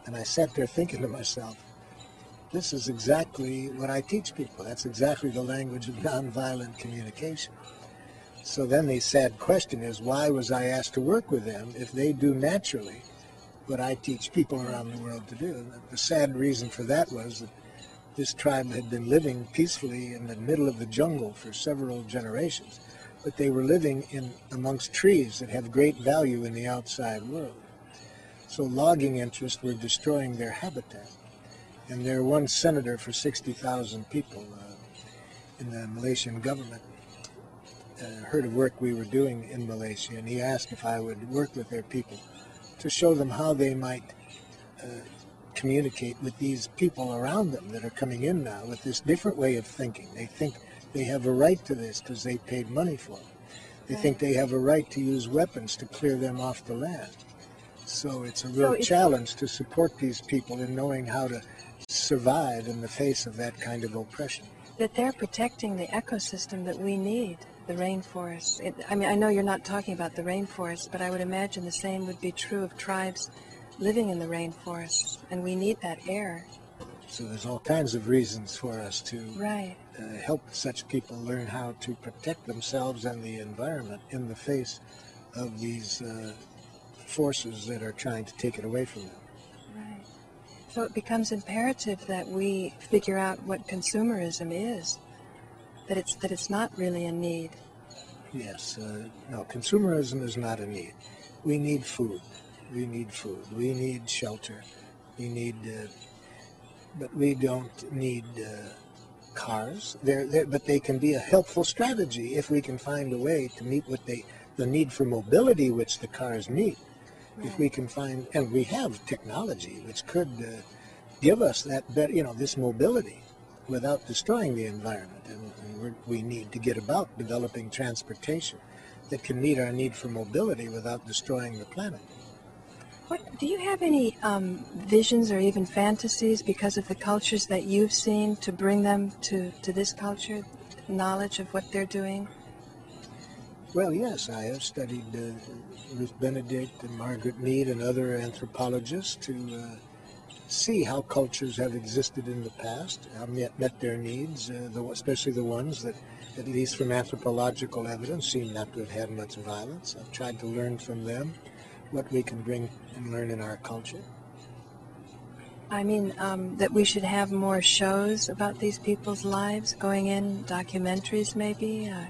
And I sat there thinking to myself, this is exactly what I teach people. That's exactly the language of nonviolent communication. So then the sad question is, why was I asked to work with them if they do naturally what I teach people around the world to do? The sad reason for that was that this tribe had been living peacefully in the middle of the jungle for several generations, but they were living in amongst trees that have great value in the outside world. So logging interests were destroying their habitat. And their one senator for 60,000 people uh, in the Malaysian government uh, heard of work we were doing in Malaysia, and he asked if I would work with their people to show them how they might uh, communicate with these people around them that are coming in now with this different way of thinking. They think they have a right to this because they paid money for it. They right. think they have a right to use weapons to clear them off the land. So it's a real so challenge to support these people in knowing how to survive in the face of that kind of oppression. That they're protecting the ecosystem that we need, the rainforest. It, I mean, I know you're not talking about the rainforest, but I would imagine the same would be true of tribes living in the rainforests, and we need that air. So there's all kinds of reasons for us to right. uh, help such people learn how to protect themselves and the environment in the face of these uh, forces that are trying to take it away from them. So it becomes imperative that we figure out what consumerism is. That it's that it's not really a need. Yes. Uh, no, consumerism is not a need. We need food. We need food. We need shelter. We need, uh, but we don't need uh, cars. They're, they're, but they can be a helpful strategy if we can find a way to meet what they, the need for mobility which the cars meet. Right. If we can find, and we have technology which could uh, give us that, better, you know, this mobility without destroying the environment. And, and we need to get about developing transportation that can meet our need for mobility without destroying the planet. What, do you have any um, visions or even fantasies because of the cultures that you've seen to bring them to, to this culture, knowledge of what they're doing? Well, yes, I have studied uh, Ruth Benedict and Margaret Mead and other anthropologists to uh, see how cultures have existed in the past, how met, met their needs, uh, the, especially the ones that, at least from anthropological evidence, seem not to have had much violence. I've tried to learn from them what we can bring and learn in our culture? I mean, um, that we should have more shows about these people's lives going in, documentaries maybe? Uh,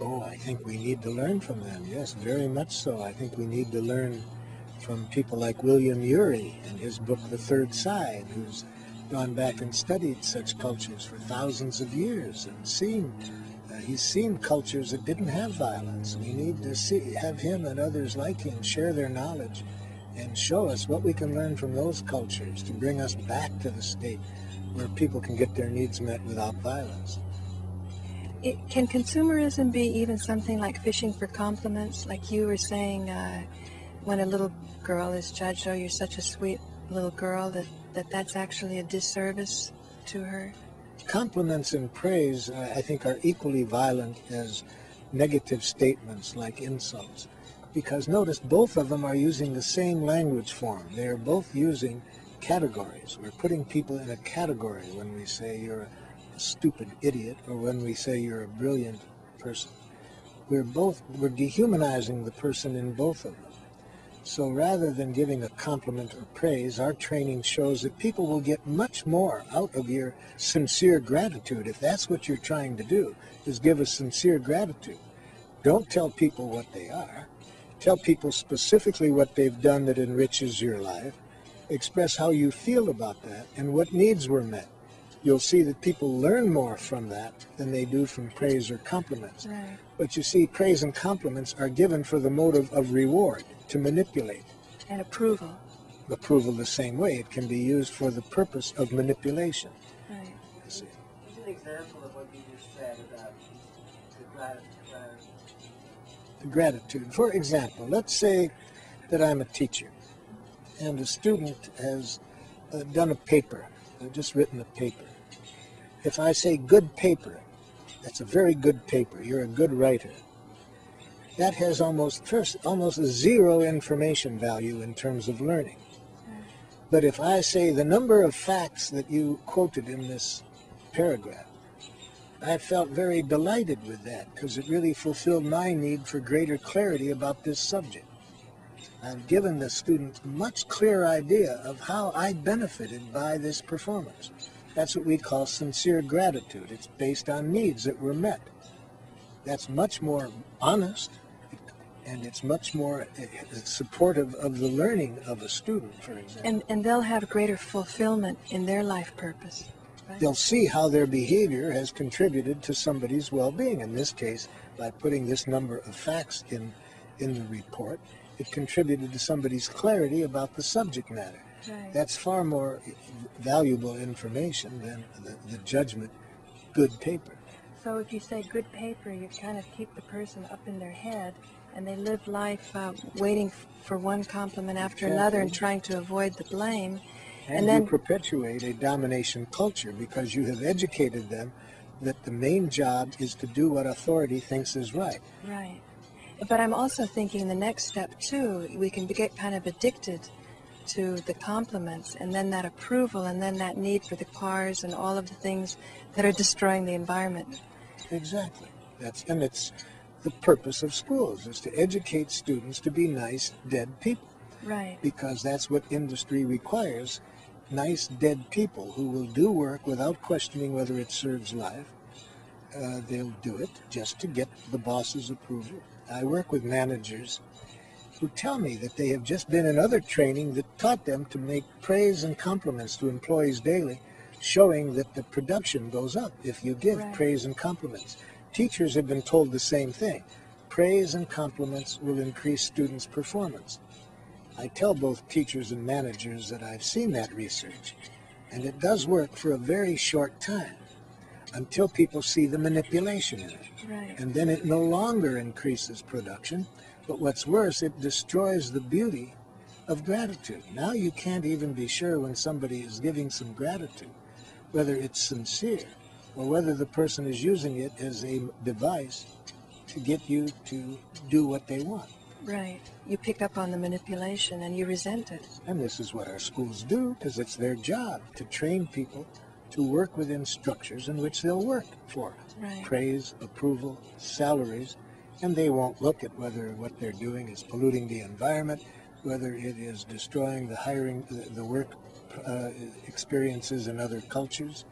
oh, I think we need to learn from them, yes, very much so. I think we need to learn from people like William Ury and his book, The Third Side, who's gone back and studied such cultures for thousands of years and seen uh, he's seen cultures that didn't have violence. We need to see, have him and others like him share their knowledge and show us what we can learn from those cultures to bring us back to the state where people can get their needs met without violence. It, can consumerism be even something like fishing for compliments? Like you were saying, uh, when a little girl is judged, oh, you're such a sweet little girl, that, that that's actually a disservice to her? compliments and praise, uh, I think, are equally violent as negative statements like insults. Because notice both of them are using the same language form. They are both using categories. We're putting people in a category when we say you're a stupid idiot or when we say you're a brilliant person. We're both, we're dehumanizing the person in both of them. So rather than giving a compliment or praise, our training shows that people will get much more out of your sincere gratitude. If that's what you're trying to do, is give a sincere gratitude. Don't tell people what they are. Tell people specifically what they've done that enriches your life. Express how you feel about that and what needs were met. You'll see that people learn more from that than they do from praise or compliments. Right. But you see, praise and compliments are given for the motive of reward to manipulate. And approval. Approval the same way. It can be used for the purpose of manipulation. Right. What's an example of what you just said about the the gratitude. For example, let's say that I'm a teacher and a student has uh, done a paper, uh, just written a paper. If I say good paper, that's a very good paper, you're a good writer. That has almost first almost zero information value in terms of learning. But if I say the number of facts that you quoted in this paragraph, I felt very delighted with that because it really fulfilled my need for greater clarity about this subject. I've given the student a much clearer idea of how I benefited by this performance. That's what we call sincere gratitude. It's based on needs that were met. That's much more honest and it's much more eh, supportive of the learning of a student, for example. And, and they'll have greater fulfillment in their life purpose. Right? They'll see how their behavior has contributed to somebody's well-being. In this case, by putting this number of facts in, in the report, it contributed to somebody's clarity about the subject matter. Right. That's far more valuable information than the, the judgment, good paper. So if you say good paper, you kind of keep the person up in their head and they live life uh, waiting for one compliment after exactly. another and trying to avoid the blame. And, and then you perpetuate a domination culture because you have educated them that the main job is to do what authority thinks is right. Right. But I'm also thinking the next step too, we can get kind of addicted to the compliments and then that approval and then that need for the cars and all of the things that are destroying the environment. Exactly. That's and it's the purpose of schools is to educate students to be nice, dead people. Right. Because that's what industry requires nice, dead people who will do work without questioning whether it serves life. Uh, they'll do it just to get the boss's approval. I work with managers who tell me that they have just been in other training that taught them to make praise and compliments to employees daily, showing that the production goes up if you give right. praise and compliments. Teachers have been told the same thing. Praise and compliments will increase students' performance. I tell both teachers and managers that I've seen that research, and it does work for a very short time until people see the manipulation in it. Right. And then it no longer increases production, but what's worse, it destroys the beauty of gratitude. Now you can't even be sure when somebody is giving some gratitude, whether it's sincere or whether the person is using it as a device to get you to do what they want. Right. You pick up on the manipulation and you resent it. And this is what our schools do because it's their job to train people to work within structures in which they'll work for right. praise, approval, salaries, and they won't look at whether what they're doing is polluting the environment, whether it is destroying the hiring, the, the work uh, experiences in other cultures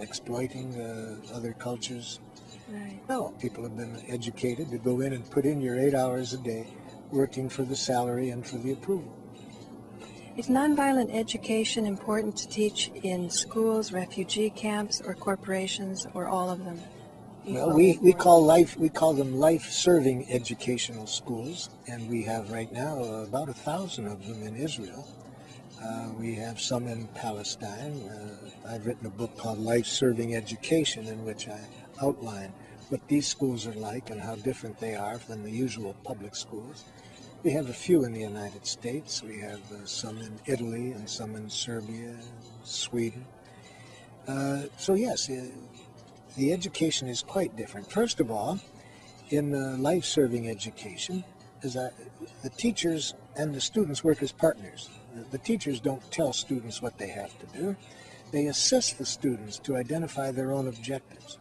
exploiting uh, other cultures. Right. No, people have been educated to go in and put in your eight hours a day working for the salary and for the approval. Is nonviolent education important to teach in schools, refugee camps, or corporations, or all of them? Well, we, we call life we call them life-serving educational schools, and we have right now about a thousand of them in Israel. Uh, we have some in Palestine. Uh, I've written a book called Life Serving Education in which I outline what these schools are like and how different they are than the usual public schools. We have a few in the United States. We have uh, some in Italy and some in Serbia, Sweden. Uh, so yes, uh, the education is quite different. First of all, in life-serving education, is that the teachers and the students work as partners. The teachers don't tell students what they have to do. They assist the students to identify their own objectives.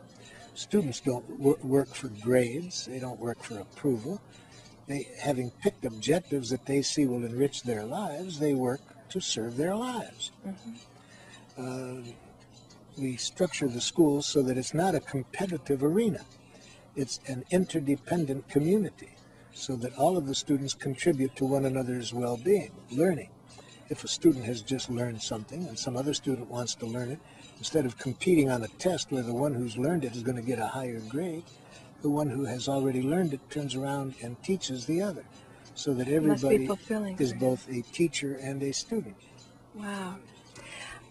Students don't work for grades. They don't work for approval. They, having picked objectives that they see will enrich their lives, they work to serve their lives. Mm-hmm. Uh, we structure the schools so that it's not a competitive arena. It's an interdependent community so that all of the students contribute to one another's well-being, learning if a student has just learned something and some other student wants to learn it, instead of competing on a test where the one who's learned it is going to get a higher grade, the one who has already learned it turns around and teaches the other so that everybody is both a teacher and a student. Wow.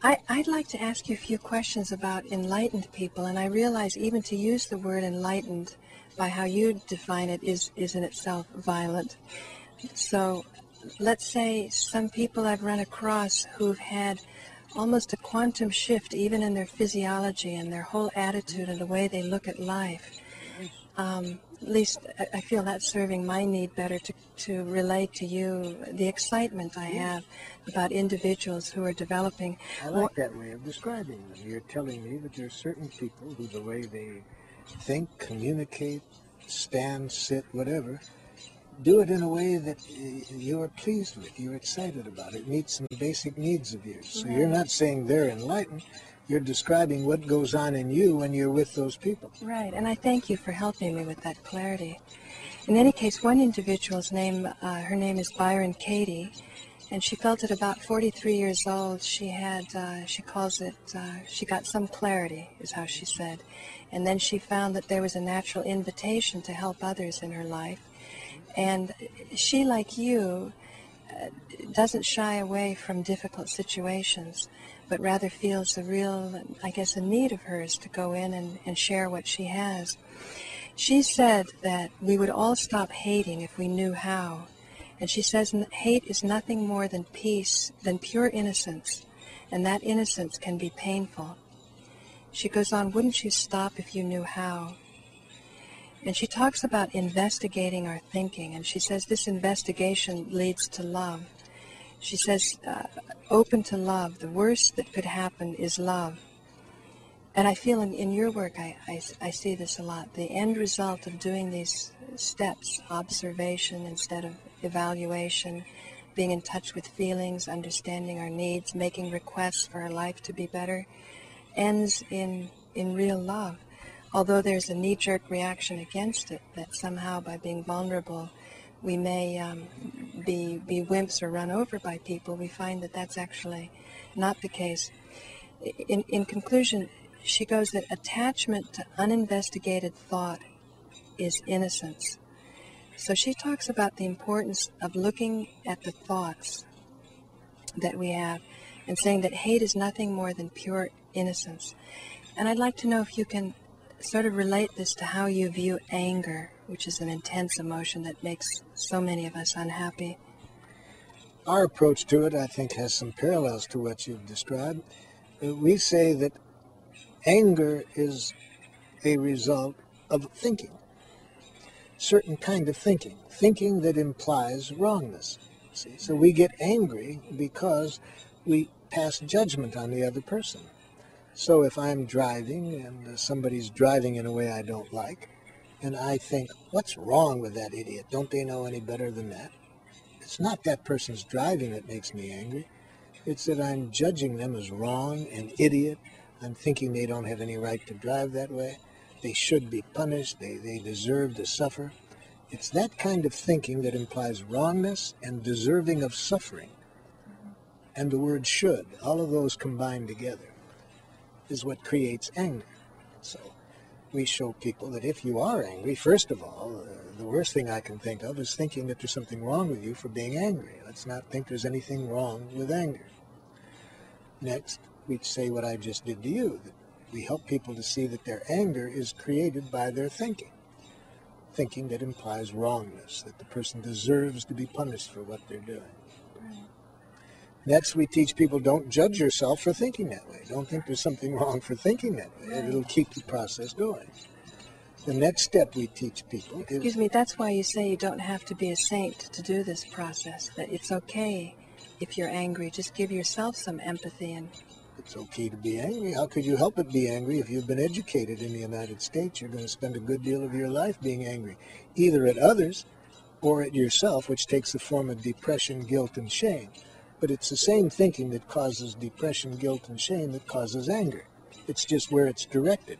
I, would like to ask you a few questions about enlightened people, and I realize even to use the word enlightened by how you define it, is, is in itself violent. So let's say some people I've run across who've had almost a quantum shift even in their physiology and their whole attitude and the way they look at life. Um, at least I feel that's serving my need better to, to relate to you the excitement I have about individuals who are developing. I like that way of describing them. You're telling me that there are certain people who the way they think, communicate, stand, sit, whatever, do it in a way that you're pleased with, you're excited about it, meets some basic needs of yours. So you're not saying they're enlightened, you're describing what goes on in you when you're with those people. Right, and I thank you for helping me with that clarity. In any case, one individual's name, uh, her name is Byron Katie, and she felt at about 43 years old she had, uh, she calls it, uh, she got some clarity, is how she said. And then she found that there was a natural invitation to help others in her life. And she, like you, uh, doesn't shy away from difficult situations but rather feels the real, I guess, a need of hers to go in and, and share what she has. She said that we would all stop hating if we knew how. And she says hate is nothing more than peace, than pure innocence, and that innocence can be painful. She goes on, wouldn't you stop if you knew how? And she talks about investigating our thinking, and she says this investigation leads to love. She says, uh, open to love. The worst that could happen is love. And I feel in, in your work, I, I, I see this a lot. The end result of doing these steps, observation instead of evaluation, being in touch with feelings, understanding our needs, making requests for our life to be better, ends in, in real love. Although there's a knee jerk reaction against it, that somehow by being vulnerable, we may um, be, be wimps or run over by people, we find that that's actually not the case. In, in conclusion, she goes that attachment to uninvestigated thought is innocence. So she talks about the importance of looking at the thoughts that we have and saying that hate is nothing more than pure innocence. And I'd like to know if you can sort of relate this to how you view anger, which is an intense emotion that makes so many of us unhappy. Our approach to it, I think, has some parallels to what you've described. Uh, we say that anger is a result of thinking, certain kind of thinking, thinking that implies wrongness. See? So we get angry because we pass judgment on the other person. So if I'm driving and somebody's driving in a way I don't like, and I think, what's wrong with that idiot? Don't they know any better than that? It's not that person's driving that makes me angry. It's that I'm judging them as wrong, and idiot. I'm thinking they don't have any right to drive that way. They should be punished. They, they deserve to suffer. It's that kind of thinking that implies wrongness and deserving of suffering. And the word should, all of those combined together is what creates anger. So we show people that if you are angry, first of all, uh, the worst thing I can think of is thinking that there's something wrong with you for being angry. Let's not think there's anything wrong with anger. Next, we say what I just did to you. We help people to see that their anger is created by their thinking. Thinking that implies wrongness, that the person deserves to be punished for what they're doing. Next, we teach people don't judge yourself for thinking that way. Don't think there's something wrong for thinking that way. Right. It'll keep the process going. The next step we teach people is. Excuse me, that's why you say you don't have to be a saint to do this process, that it's okay if you're angry. Just give yourself some empathy and. It's okay to be angry. How could you help but be angry if you've been educated in the United States? You're going to spend a good deal of your life being angry, either at others or at yourself, which takes the form of depression, guilt, and shame. But it's the same thinking that causes depression, guilt, and shame that causes anger. It's just where it's directed.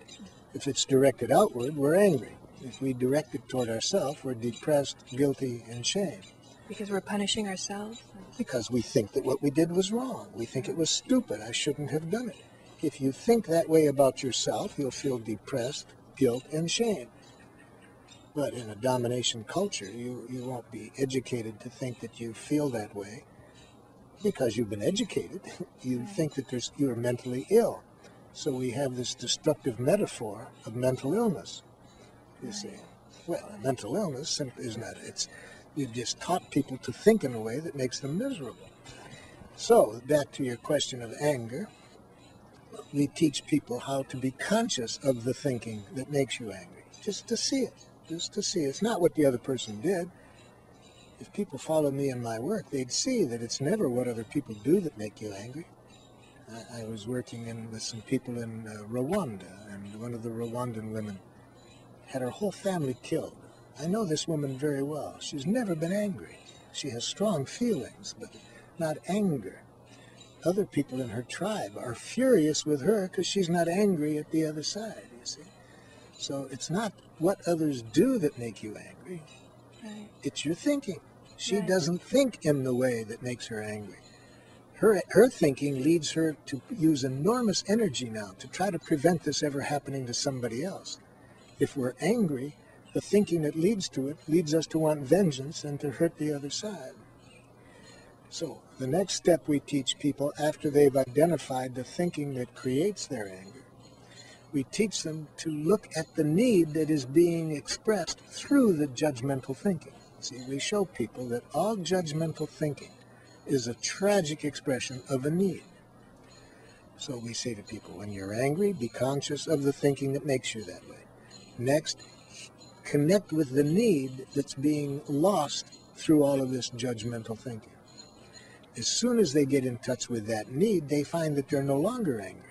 If it's directed outward, we're angry. If we direct it toward ourselves, we're depressed, guilty, and shame. Because we're punishing ourselves? Because we think that what we did was wrong. We think it was stupid. I shouldn't have done it. If you think that way about yourself, you'll feel depressed, guilt, and shame. But in a domination culture, you, you won't be educated to think that you feel that way because you've been educated, you think that there's, you're mentally ill. So we have this destructive metaphor of mental illness, you see. Well, mental illness is not. It's you've just taught people to think in a way that makes them miserable. So back to your question of anger, we teach people how to be conscious of the thinking that makes you angry, just to see it, just to see it. It's not what the other person did. If people follow me in my work, they'd see that it's never what other people do that make you angry. I, I was working in, with some people in uh, Rwanda, and one of the Rwandan women had her whole family killed. I know this woman very well. She's never been angry. She has strong feelings, but not anger. Other people in her tribe are furious with her because she's not angry at the other side, you see. So it's not what others do that make you angry. Right. It's your thinking. She Right. doesn't think in the way that makes her angry. Her, her thinking leads her to use enormous energy now to try to prevent this ever happening to somebody else. If we're angry, the thinking that leads to it leads us to want vengeance and to hurt the other side. So, the next step we teach people after they've identified the thinking that creates their anger, we teach them to look at the need that is being expressed through the judgmental thinking. See, we show people that all judgmental thinking is a tragic expression of a need. So we say to people, when you're angry, be conscious of the thinking that makes you that way. Next, connect with the need that's being lost through all of this judgmental thinking. As soon as they get in touch with that need, they find that they're no longer angry.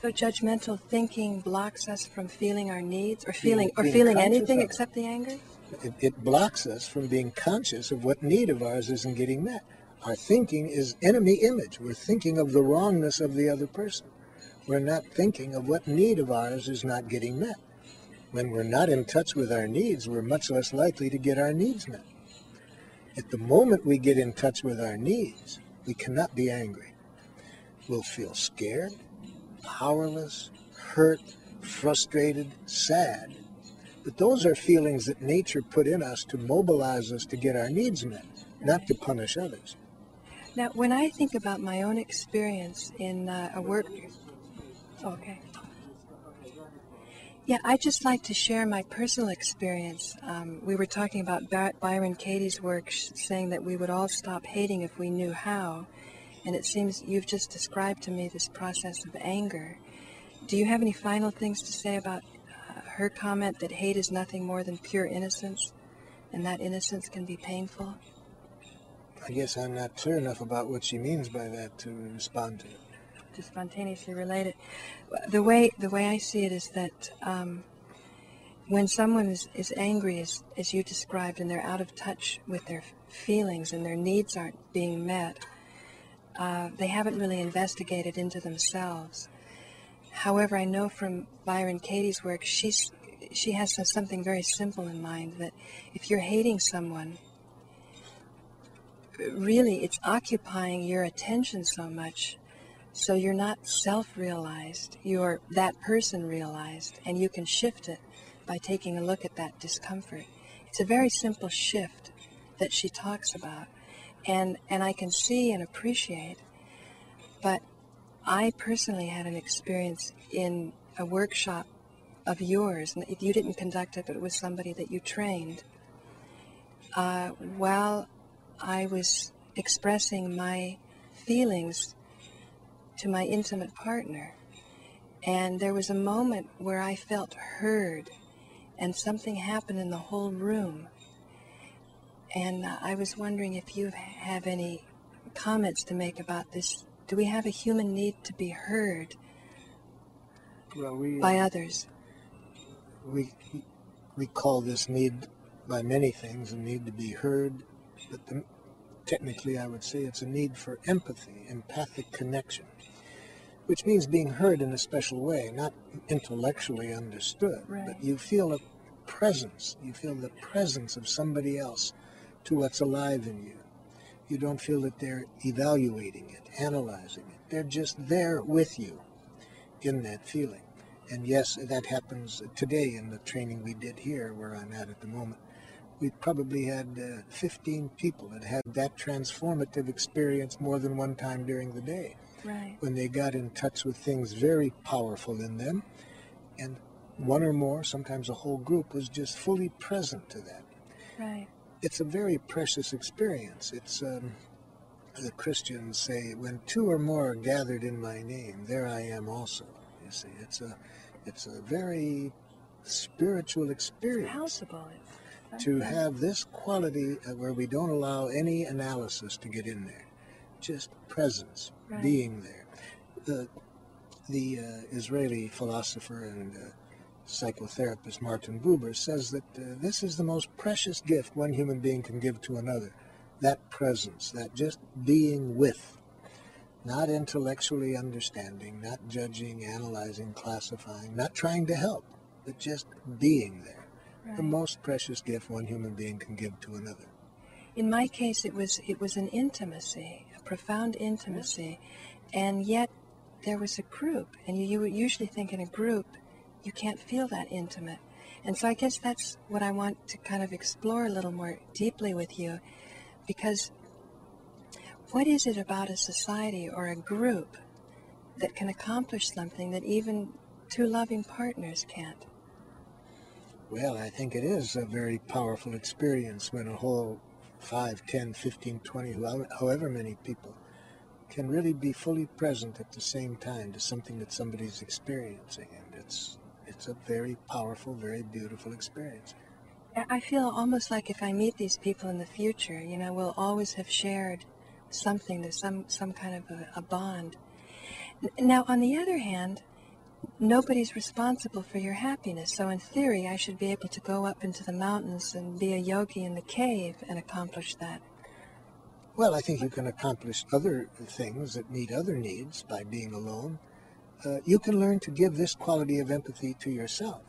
So judgmental thinking blocks us from feeling our needs or Being- feeling or being feeling anything except the anger? It, it blocks us from being conscious of what need of ours isn't getting met. Our thinking is enemy image. We're thinking of the wrongness of the other person. We're not thinking of what need of ours is not getting met. When we're not in touch with our needs, we're much less likely to get our needs met. At the moment we get in touch with our needs, we cannot be angry. We'll feel scared, powerless, hurt, frustrated, sad. But those are feelings that nature put in us to mobilize us to get our needs met, not to punish others. Now, when I think about my own experience in uh, a work, okay. Yeah, I'd just like to share my personal experience. Um, we were talking about By- Byron Katie's work, saying that we would all stop hating if we knew how. And it seems you've just described to me this process of anger. Do you have any final things to say about uh, her comment that hate is nothing more than pure innocence, and that innocence can be painful? I guess I'm not clear enough about what she means by that to respond to to spontaneously relate it. The way the way I see it is that um, when someone is, is angry, as, as you described, and they're out of touch with their feelings and their needs aren't being met, uh, they haven't really investigated into themselves. However, I know from Byron Katie's work, she's she has something very simple in mind that if you're hating someone, really it's occupying your attention so much so you're not self-realized you're that person realized and you can shift it by taking a look at that discomfort it's a very simple shift that she talks about and and i can see and appreciate but i personally had an experience in a workshop of yours and you didn't conduct it but it was somebody that you trained uh, while I was expressing my feelings to my intimate partner. And there was a moment where I felt heard, and something happened in the whole room. And uh, I was wondering if you have any comments to make about this. Do we have a human need to be heard Well, we, by others? we, we call this need by many things a need to be heard, but the, technically I would say it's a need for empathy, empathic connection, which means being heard in a special way, not intellectually understood, Right. but you feel a presence, you feel the presence of somebody else to what's alive in you. You don't feel that they're evaluating it, analyzing it. They're just there with you in that feeling. And yes, that happens today in the training we did here, where I'm at at the moment. We probably had uh, 15 people that had that transformative experience more than one time during the day Right. when they got in touch with things very powerful in them. And one or more, sometimes a whole group, was just fully present to that. Right. It's a very precious experience. It's um, the Christians say, when two or more are gathered in my name, there I am also. You see, it's a, it's a very spiritual experience. To have this quality where we don't allow any analysis to get in there, just presence, Right. being there. The, the uh, Israeli philosopher and uh, psychotherapist Martin Buber says that uh, this is the most precious gift one human being can give to another that presence, that just being with, not intellectually understanding, not judging, analyzing, classifying, not trying to help, but just being there. The most precious gift one human being can give to another. In my case, it was it was an intimacy, a profound intimacy, and yet there was a group, and you, you would usually think in a group you can't feel that intimate, and so I guess that's what I want to kind of explore a little more deeply with you, because what is it about a society or a group that can accomplish something that even two loving partners can't? Well, I think it is a very powerful experience when a whole 5, 10, 15, 20, however- many people can really be fully present at the same time to something that somebody's experiencing. And it's, it's a very powerful, very beautiful experience. I feel almost like if I meet these people in the future, you know, we'll always have shared something, there's some, some kind of a, a bond. Now, on the other hand, nobody's responsible for your happiness. So, in theory, I should be able to go up into the mountains and be a yogi in the cave and accomplish that. Well, I think you can accomplish other things that meet other needs by being alone. Uh, you can learn to give this quality of empathy to yourself.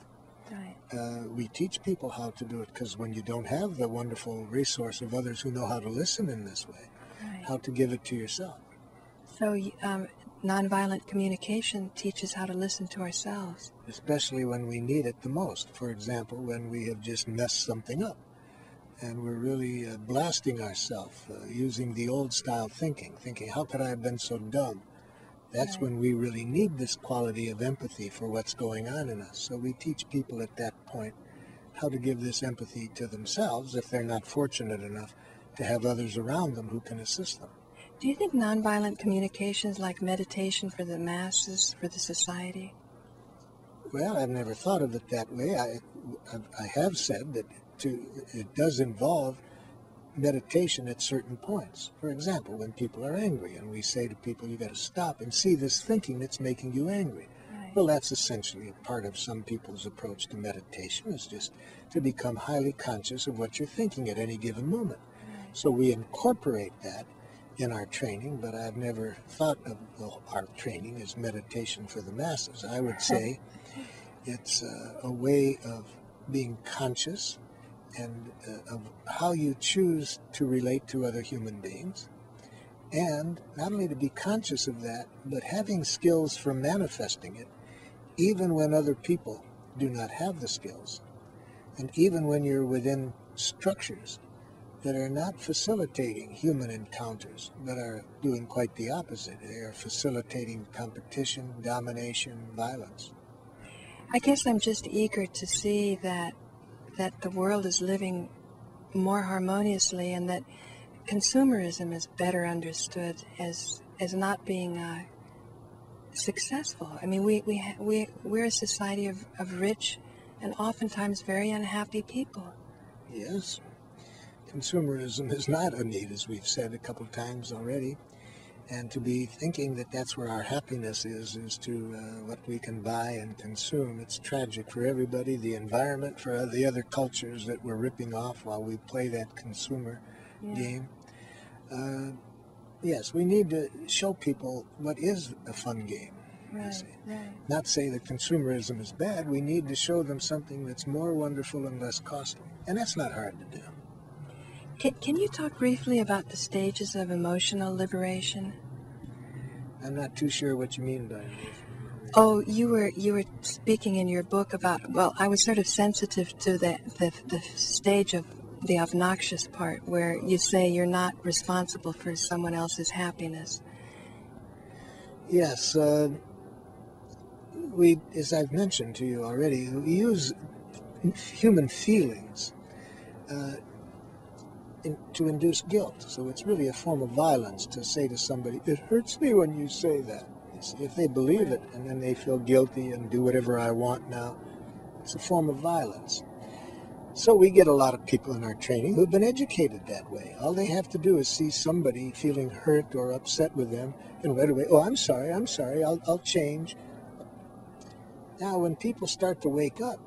Right. uh, we teach people how to do it because when you don't have the wonderful resource of others who know how to listen in this way, Right. how to give it to yourself. So, um, nonviolent communication teaches how to listen to ourselves. Especially when we need it the most. For example, when we have just messed something up and we're really uh, blasting ourselves uh, using the old style thinking, thinking, how could I have been so dumb? That's Right. when we really need this quality of empathy for what's going on in us. So we teach people at that point how to give this empathy to themselves if they're not fortunate enough to have others around them who can assist them. Do you think nonviolent communication is like meditation for the masses, for the society? Well, I've never thought of it that way. I, I have said that to, it does involve meditation at certain points. For example, when people are angry and we say to people, "You've got to stop and see this thinking that's making you angry. Right. Well, that's essentially a part of some people's approach to meditation is just to become highly conscious of what you're thinking at any given moment. So we incorporate that in our training, but I've never thought of the, our training as meditation for the masses. I would say it's uh, a way of being conscious and uh, of how you choose to relate to other human beings. And not only to be conscious of that, but having skills for manifesting it, even when other people do not have the skills. And even when you're within structures that are not facilitating human encounters, but are doing quite the opposite. They are facilitating competition, domination, violence. I guess I'm just eager to see that that the world is living more harmoniously and that consumerism is better understood as as not being uh, successful. I mean, we, we, we, we're a society of, of rich and oftentimes very unhappy people. Yes, consumerism is not a need, as we've said a couple of times already. And to be thinking that that's where our happiness is, is to uh, what we can buy and consume. It's tragic for everybody, the environment, for the other cultures that we're ripping off while we play that consumer Yeah. game. Uh, yes, we need to show people what is a fun game. you Right, see. right. Not say that consumerism is bad. We need to show them something that's more wonderful and less costly. And that's not hard to do. Can, can you talk briefly about the stages of emotional liberation? I'm not too sure what you mean by it. Oh, you were you were speaking in your book about well, I was sort of sensitive to the the, the stage of the obnoxious part where you say you're not responsible for someone else's happiness. Yes, uh, we, as I've mentioned to you already, we use human feelings uh, in, to induce guilt. So it's really a form of violence to say to somebody, "It hurts me when you say that." If they believe it and then they feel guilty and do whatever I want now, it's a form of violence. So we get a lot of people in our training who've been educated that way. All they have to do is see somebody feeling hurt or upset with them, and right away, oh, I'm sorry, I'm sorry, I'll, I'll change. Now, when people start to wake up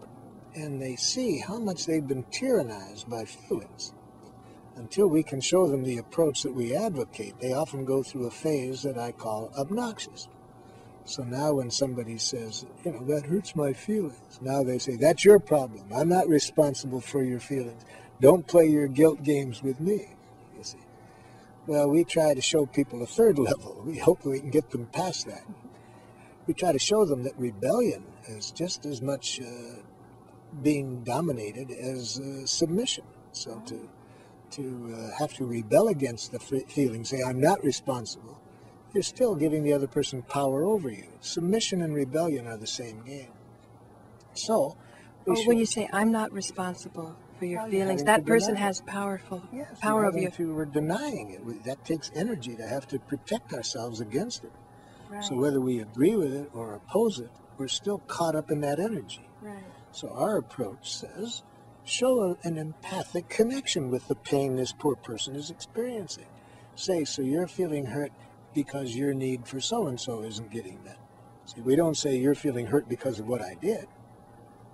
and they see how much they've been tyrannized by feelings, until we can show them the approach that we advocate, they often go through a phase that I call obnoxious. So now when somebody says, you know, that hurts my feelings, now they say, that's your problem. I'm not responsible for your feelings. Don't play your guilt games with me, you see. Well, we try to show people a third level. We hope we can get them past that. We try to show them that rebellion is just as much uh, being dominated as uh, submission. So to, to uh, have to rebel against the feeling, say, I'm not responsible, you're still giving the other person power over you. Submission and rebellion are the same game. So, oh, when you say I'm not responsible for your feelings, that person has powerful yes, power over you. If you were denying it, that takes energy to have to protect ourselves against it. Right. So whether we agree with it or oppose it, we're still caught up in that energy. Right. So our approach says, show an empathic connection with the pain this poor person is experiencing. Say, so you're feeling hurt because your need for so and so isn't getting met. See, we don't say you're feeling hurt because of what I did.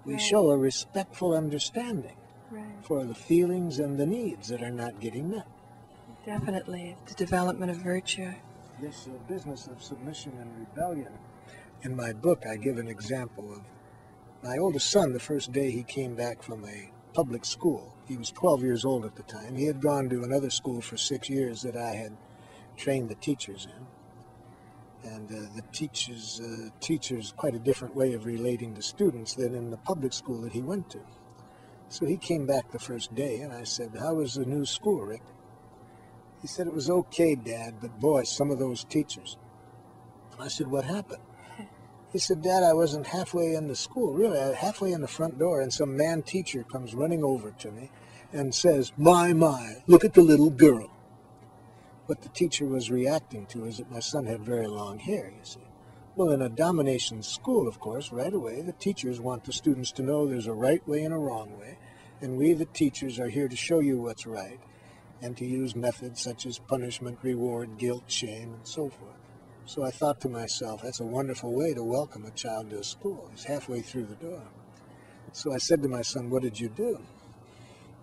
We right. show a respectful understanding right. for the feelings and the needs that are not getting met. Definitely, the development of virtue. This uh, business of submission and rebellion. In my book, I give an example of my oldest son. The first day he came back from a public school, he was 12 years old at the time. He had gone to another school for six years that I had trained the teachers in. And uh, the teachers, uh, teachers quite a different way of relating to students than in the public school that he went to. So he came back the first day, and I said, "How was the new school, Rick?" He said, "It was okay, Dad, but boy, some of those teachers." I said, "What happened?" He said, Dad, I wasn't halfway in the school, really, halfway in the front door, and some man teacher comes running over to me and says, My, my, look at the little girl what the teacher was reacting to is that my son had very long hair, you see. Well, in a domination school, of course, right away, the teachers want the students to know there's a right way and a wrong way, and we, the teachers, are here to show you what's right and to use methods such as punishment, reward, guilt, shame, and so forth. So I thought to myself, that's a wonderful way to welcome a child to a school. He's halfway through the door. So I said to my son, What did you do?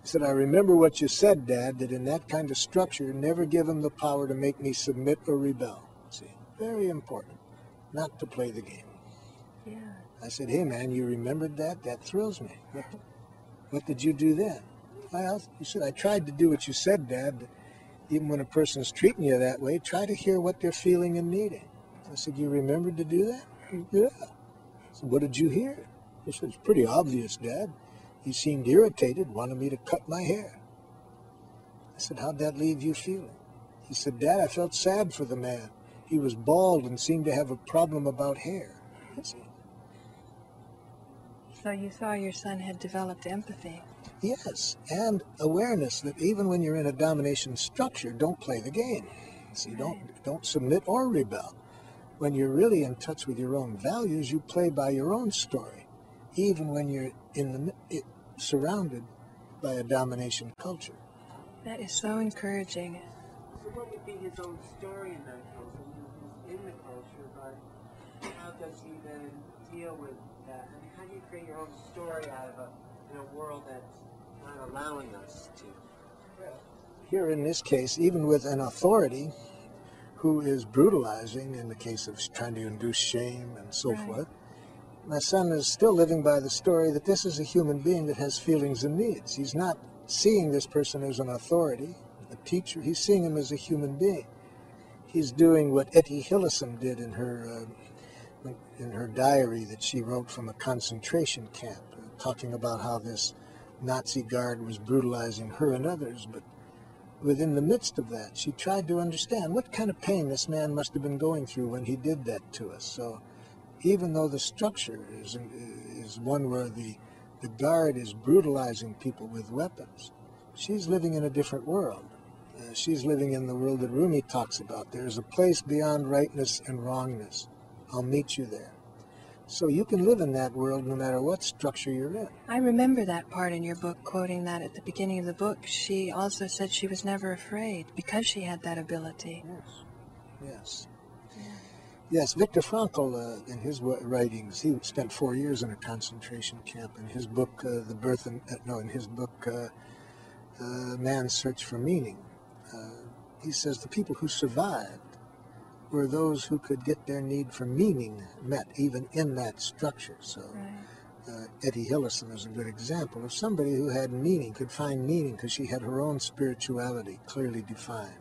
He said, I remember what you said, Dad, that in that kind of structure, never give him the power to make me submit or rebel. See, very important, not to play the game. Yeah. I said, hey, man, you remembered that? That thrills me. What, what did you do then? Well, you said, I tried to do what you said, Dad, but even when a person is treating you that way, try to hear what they're feeling and needing. I said, you remembered to do that? Yeah. I said, what did you hear? He said, it's pretty obvious, Dad. He seemed irritated, wanted me to cut my hair. I said, How'd that leave you feeling? He said, Dad, I felt sad for the man. He was bald and seemed to have a problem about hair. So you saw your son had developed empathy. Yes, and awareness that even when you're in a domination structure, don't play the game. See, right. don't don't submit or rebel. When you're really in touch with your own values, you play by your own story, even when you're in the it, surrounded by a domination culture. That is so encouraging. So what would be his own story in that culture? In the culture, but how does he then deal with that? I mean, how do you create your own story out of a, in a world that's not allowing us to? Here in this case, even with an authority who is brutalizing in the case of trying to induce shame and so right. forth, my son is still living by the story that this is a human being that has feelings and needs. He's not seeing this person as an authority, a teacher. He's seeing him as a human being. He's doing what Etty Hillesum did in her uh, in her diary that she wrote from a concentration camp, uh, talking about how this Nazi guard was brutalizing her and others. But within the midst of that, she tried to understand what kind of pain this man must have been going through when he did that to us. So even though the structure is, is one where the, the guard is brutalizing people with weapons, she's living in a different world. Uh, she's living in the world that Rumi talks about. There's a place beyond rightness and wrongness. I'll meet you there. So you can live in that world no matter what structure you're in. I remember that part in your book, quoting that at the beginning of the book. She also said she was never afraid because she had that ability. Yes. Yes. Yes, Viktor Frankl, uh, in his writings, he spent four years in a concentration camp. In his book, uh, The Birth and, uh, no, in his book, uh, uh, Man's Search for Meaning, uh, he says the people who survived were those who could get their need for meaning met, even in that structure. So, right. Uh, Etty Hillesum is a good example of somebody who had meaning, could find meaning because she had her own spirituality clearly defined.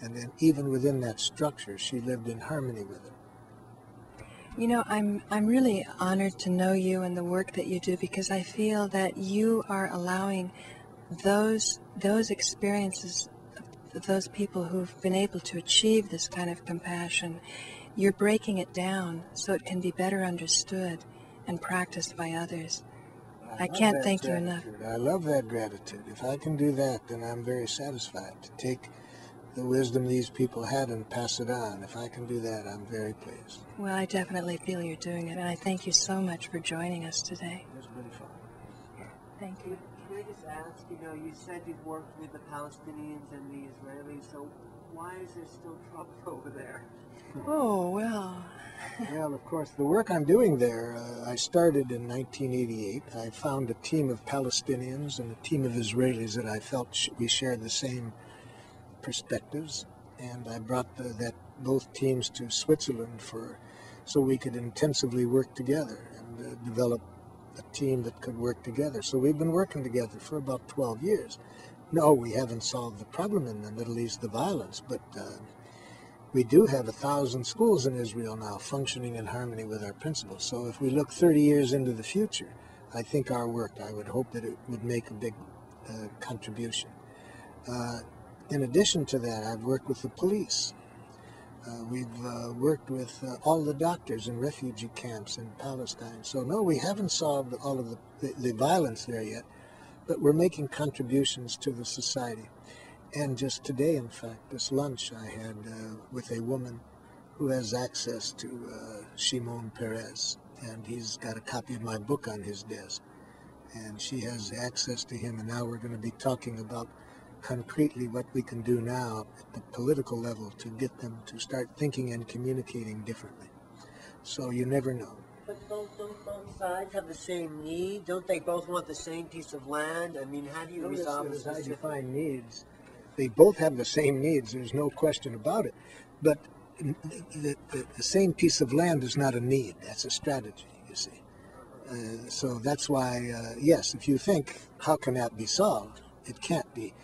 And then, even within that structure, she lived in harmony with it. You know, I'm I'm really honored to know you and the work that you do because I feel that you are allowing those those experiences those people who've been able to achieve this kind of compassion, you're breaking it down so it can be better understood and practiced by others. I, I can't thank gratitude. you enough. I love that gratitude. If I can do that, then I'm very satisfied to take the wisdom these people had and pass it on. If I can do that, I'm very pleased. Well, I definitely feel you're doing it, and I thank you so much for joining us today. It was really fun. Thank you. Can I just ask, you know, you said you've worked with the Palestinians and the Israelis, so why is there still trouble over there? Oh, well. well, of course, the work I'm doing there, uh, I started in 1988. I found a team of Palestinians and a team of Israelis that I felt sh- we shared the same perspectives, and I brought the, that both teams to Switzerland for so we could intensively work together and uh, develop a team that could work together. So we've been working together for about 12 years. No, we haven't solved the problem in the Middle East, the violence, but uh, we do have a thousand schools in Israel now functioning in harmony with our principles. So if we look 30 years into the future, I think our work, I would hope that it would make a big uh, contribution. Uh, in addition to that, I've worked with the police. Uh, we've uh, worked with uh, all the doctors in refugee camps in Palestine. So, no, we haven't solved all of the, the, the violence there yet, but we're making contributions to the society. And just today, in fact, this lunch I had uh, with a woman who has access to uh, Shimon Peres, and he's got a copy of my book on his desk. And she has access to him, and now we're going to be talking about concretely what we can do now at the political level to get them to start thinking and communicating differently. So you never know. But don't, don't both sides have the same need? Don't they both want the same piece of land? I mean, how do you Notice resolve How do you find needs, they both have the same needs. There's no question about it. But the, the, the same piece of land is not a need. That's a strategy, you see. Uh, so that's why, uh, yes, if you think, how can that be solved? It can't be.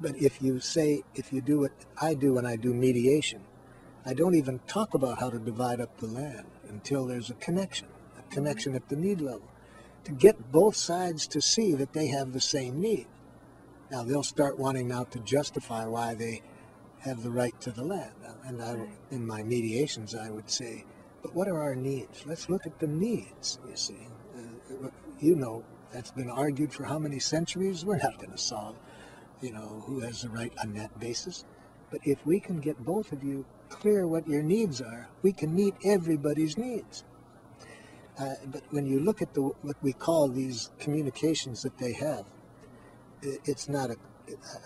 But if you say, if you do what I do when I do mediation, I don't even talk about how to divide up the land until there's a connection, a connection at the need level, to get both sides to see that they have the same need. Now they'll start wanting now to justify why they have the right to the land. And I, in my mediations, I would say, but what are our needs? Let's look at the needs, you see. Uh, you know, that's been argued for how many centuries? We're not going to solve you know, who has the right on that basis. But if we can get both of you clear what your needs are, we can meet everybody's needs. Uh, but when you look at the what we call these communications that they have, it's not a.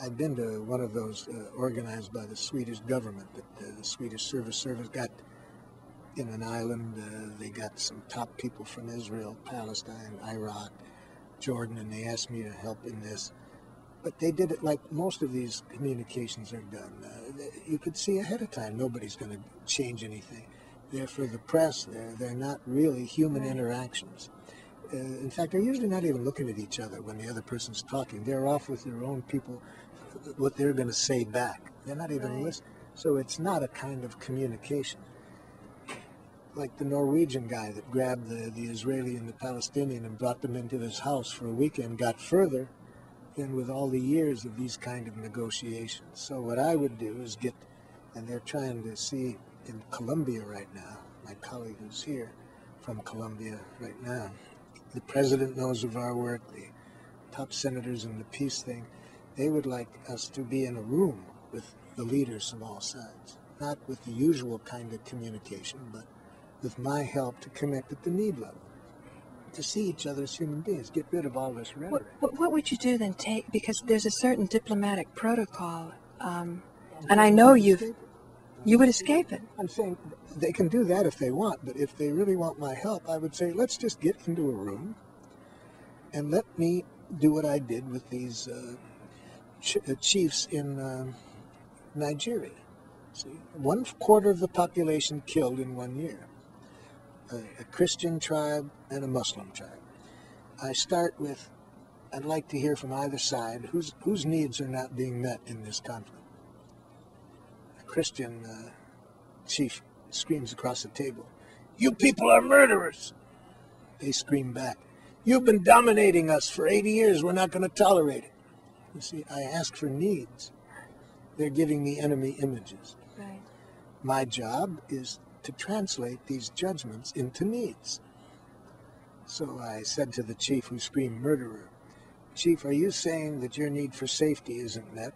I've been to one of those uh, organized by the Swedish government that uh, the Swedish Service Service got in an island. Uh, they got some top people from Israel, Palestine, Iraq, Jordan, and they asked me to help in this but they did it like most of these communications are done. Uh, you could see ahead of time nobody's going to change anything. They're for the press. They're they're not really human interactions. Uh, in fact, they're usually not even looking at each other when the other person's talking. They're off with their own people, what they're going to say back. They're not even right. listening. So it's not a kind of communication. Like the Norwegian guy that grabbed the, the Israeli and the Palestinian and brought them into his house for a weekend, got further in with all the years of these kind of negotiations. So what I would do is get, and they're trying to see in Colombia right now, my colleague who's here, from Colombia right now. The president knows of our work, the top senators in the peace thing. They would like us to be in a room with the leaders from all sides, not with the usual kind of communication, but with my help to connect at the need level, to see each other as human beings, get rid of all this rhetoric. what, what would you do then? Take because there's a certain diplomatic protocol, um, and I know you've you would escape it. I'm saying they can do that if they want, but if they really want my help, I would say let's just get into a room and let me do what I did with these uh, ch- uh, chiefs in um Nigeria. See, one quarter of the population killed in one year. A, a Christian tribe and a Muslim tribe. I start with, I'd like to hear from either side whose whose needs are not being met in this conflict. A Christian uh, chief screams across the table, You people are murderers! They scream back, You've been dominating us for 80 years. We're not going to tolerate it. You see, I ask for needs. They're giving me enemy images. Right. My job is to translate these judgments into needs. So I said to the chief who screamed murderer, Chief, are you saying that your need for safety isn't met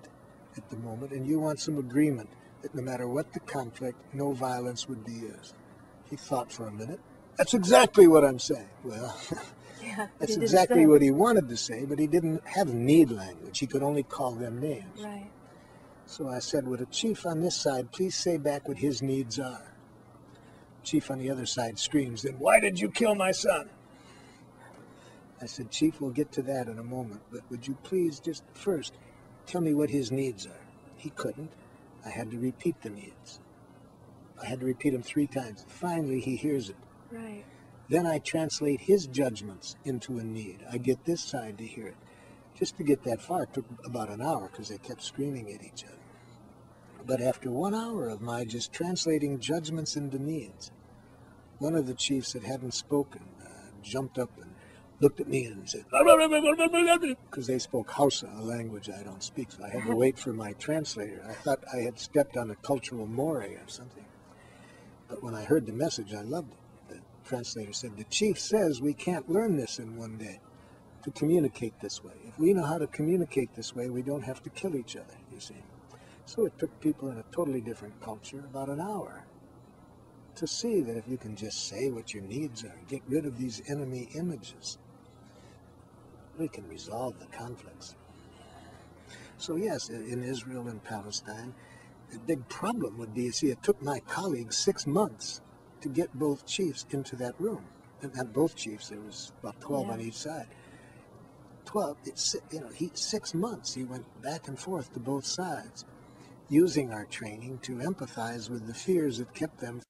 at the moment and you want some agreement that no matter what the conflict, no violence would be used? He thought for a minute. That's exactly what I'm saying. Well, Yeah. that's exactly say- what he wanted to say, but he didn't have need language. He could only call them names. Right. So I said, Would a chief on this side please say back what his needs are? Chief on the other side screams, Then why did you kill my son? I said, Chief, we'll get to that in a moment, but would you please just first tell me what his needs are? He couldn't. I had to repeat the needs. I had to repeat them three times. Finally, he hears it. Right. Then I translate his judgments into a need. I get this side to hear it. Just to get that far it took about an hour because they kept screaming at each other. But after one hour of my just translating judgments into needs, one of the chiefs that hadn't spoken uh, jumped up and looked at me and said, because they spoke Hausa, a language I don't speak, so I had to wait for my translator. I thought I had stepped on a cultural moray or something. But when I heard the message, I loved it. The translator said, The chief says we can't learn this in one day to communicate this way. If we know how to communicate this way, we don't have to kill each other, you see. So it took people in a totally different culture about an hour to see that if you can just say what your needs are, get rid of these enemy images, we can resolve the conflicts. So, yes, in Israel and Palestine, the big problem would be you see, it took my colleagues six months to get both chiefs into that room. And not both chiefs, there was about 12 on each side. 12, it's, you know, he, six months he went back and forth to both sides, using our training to empathize with the fears that kept them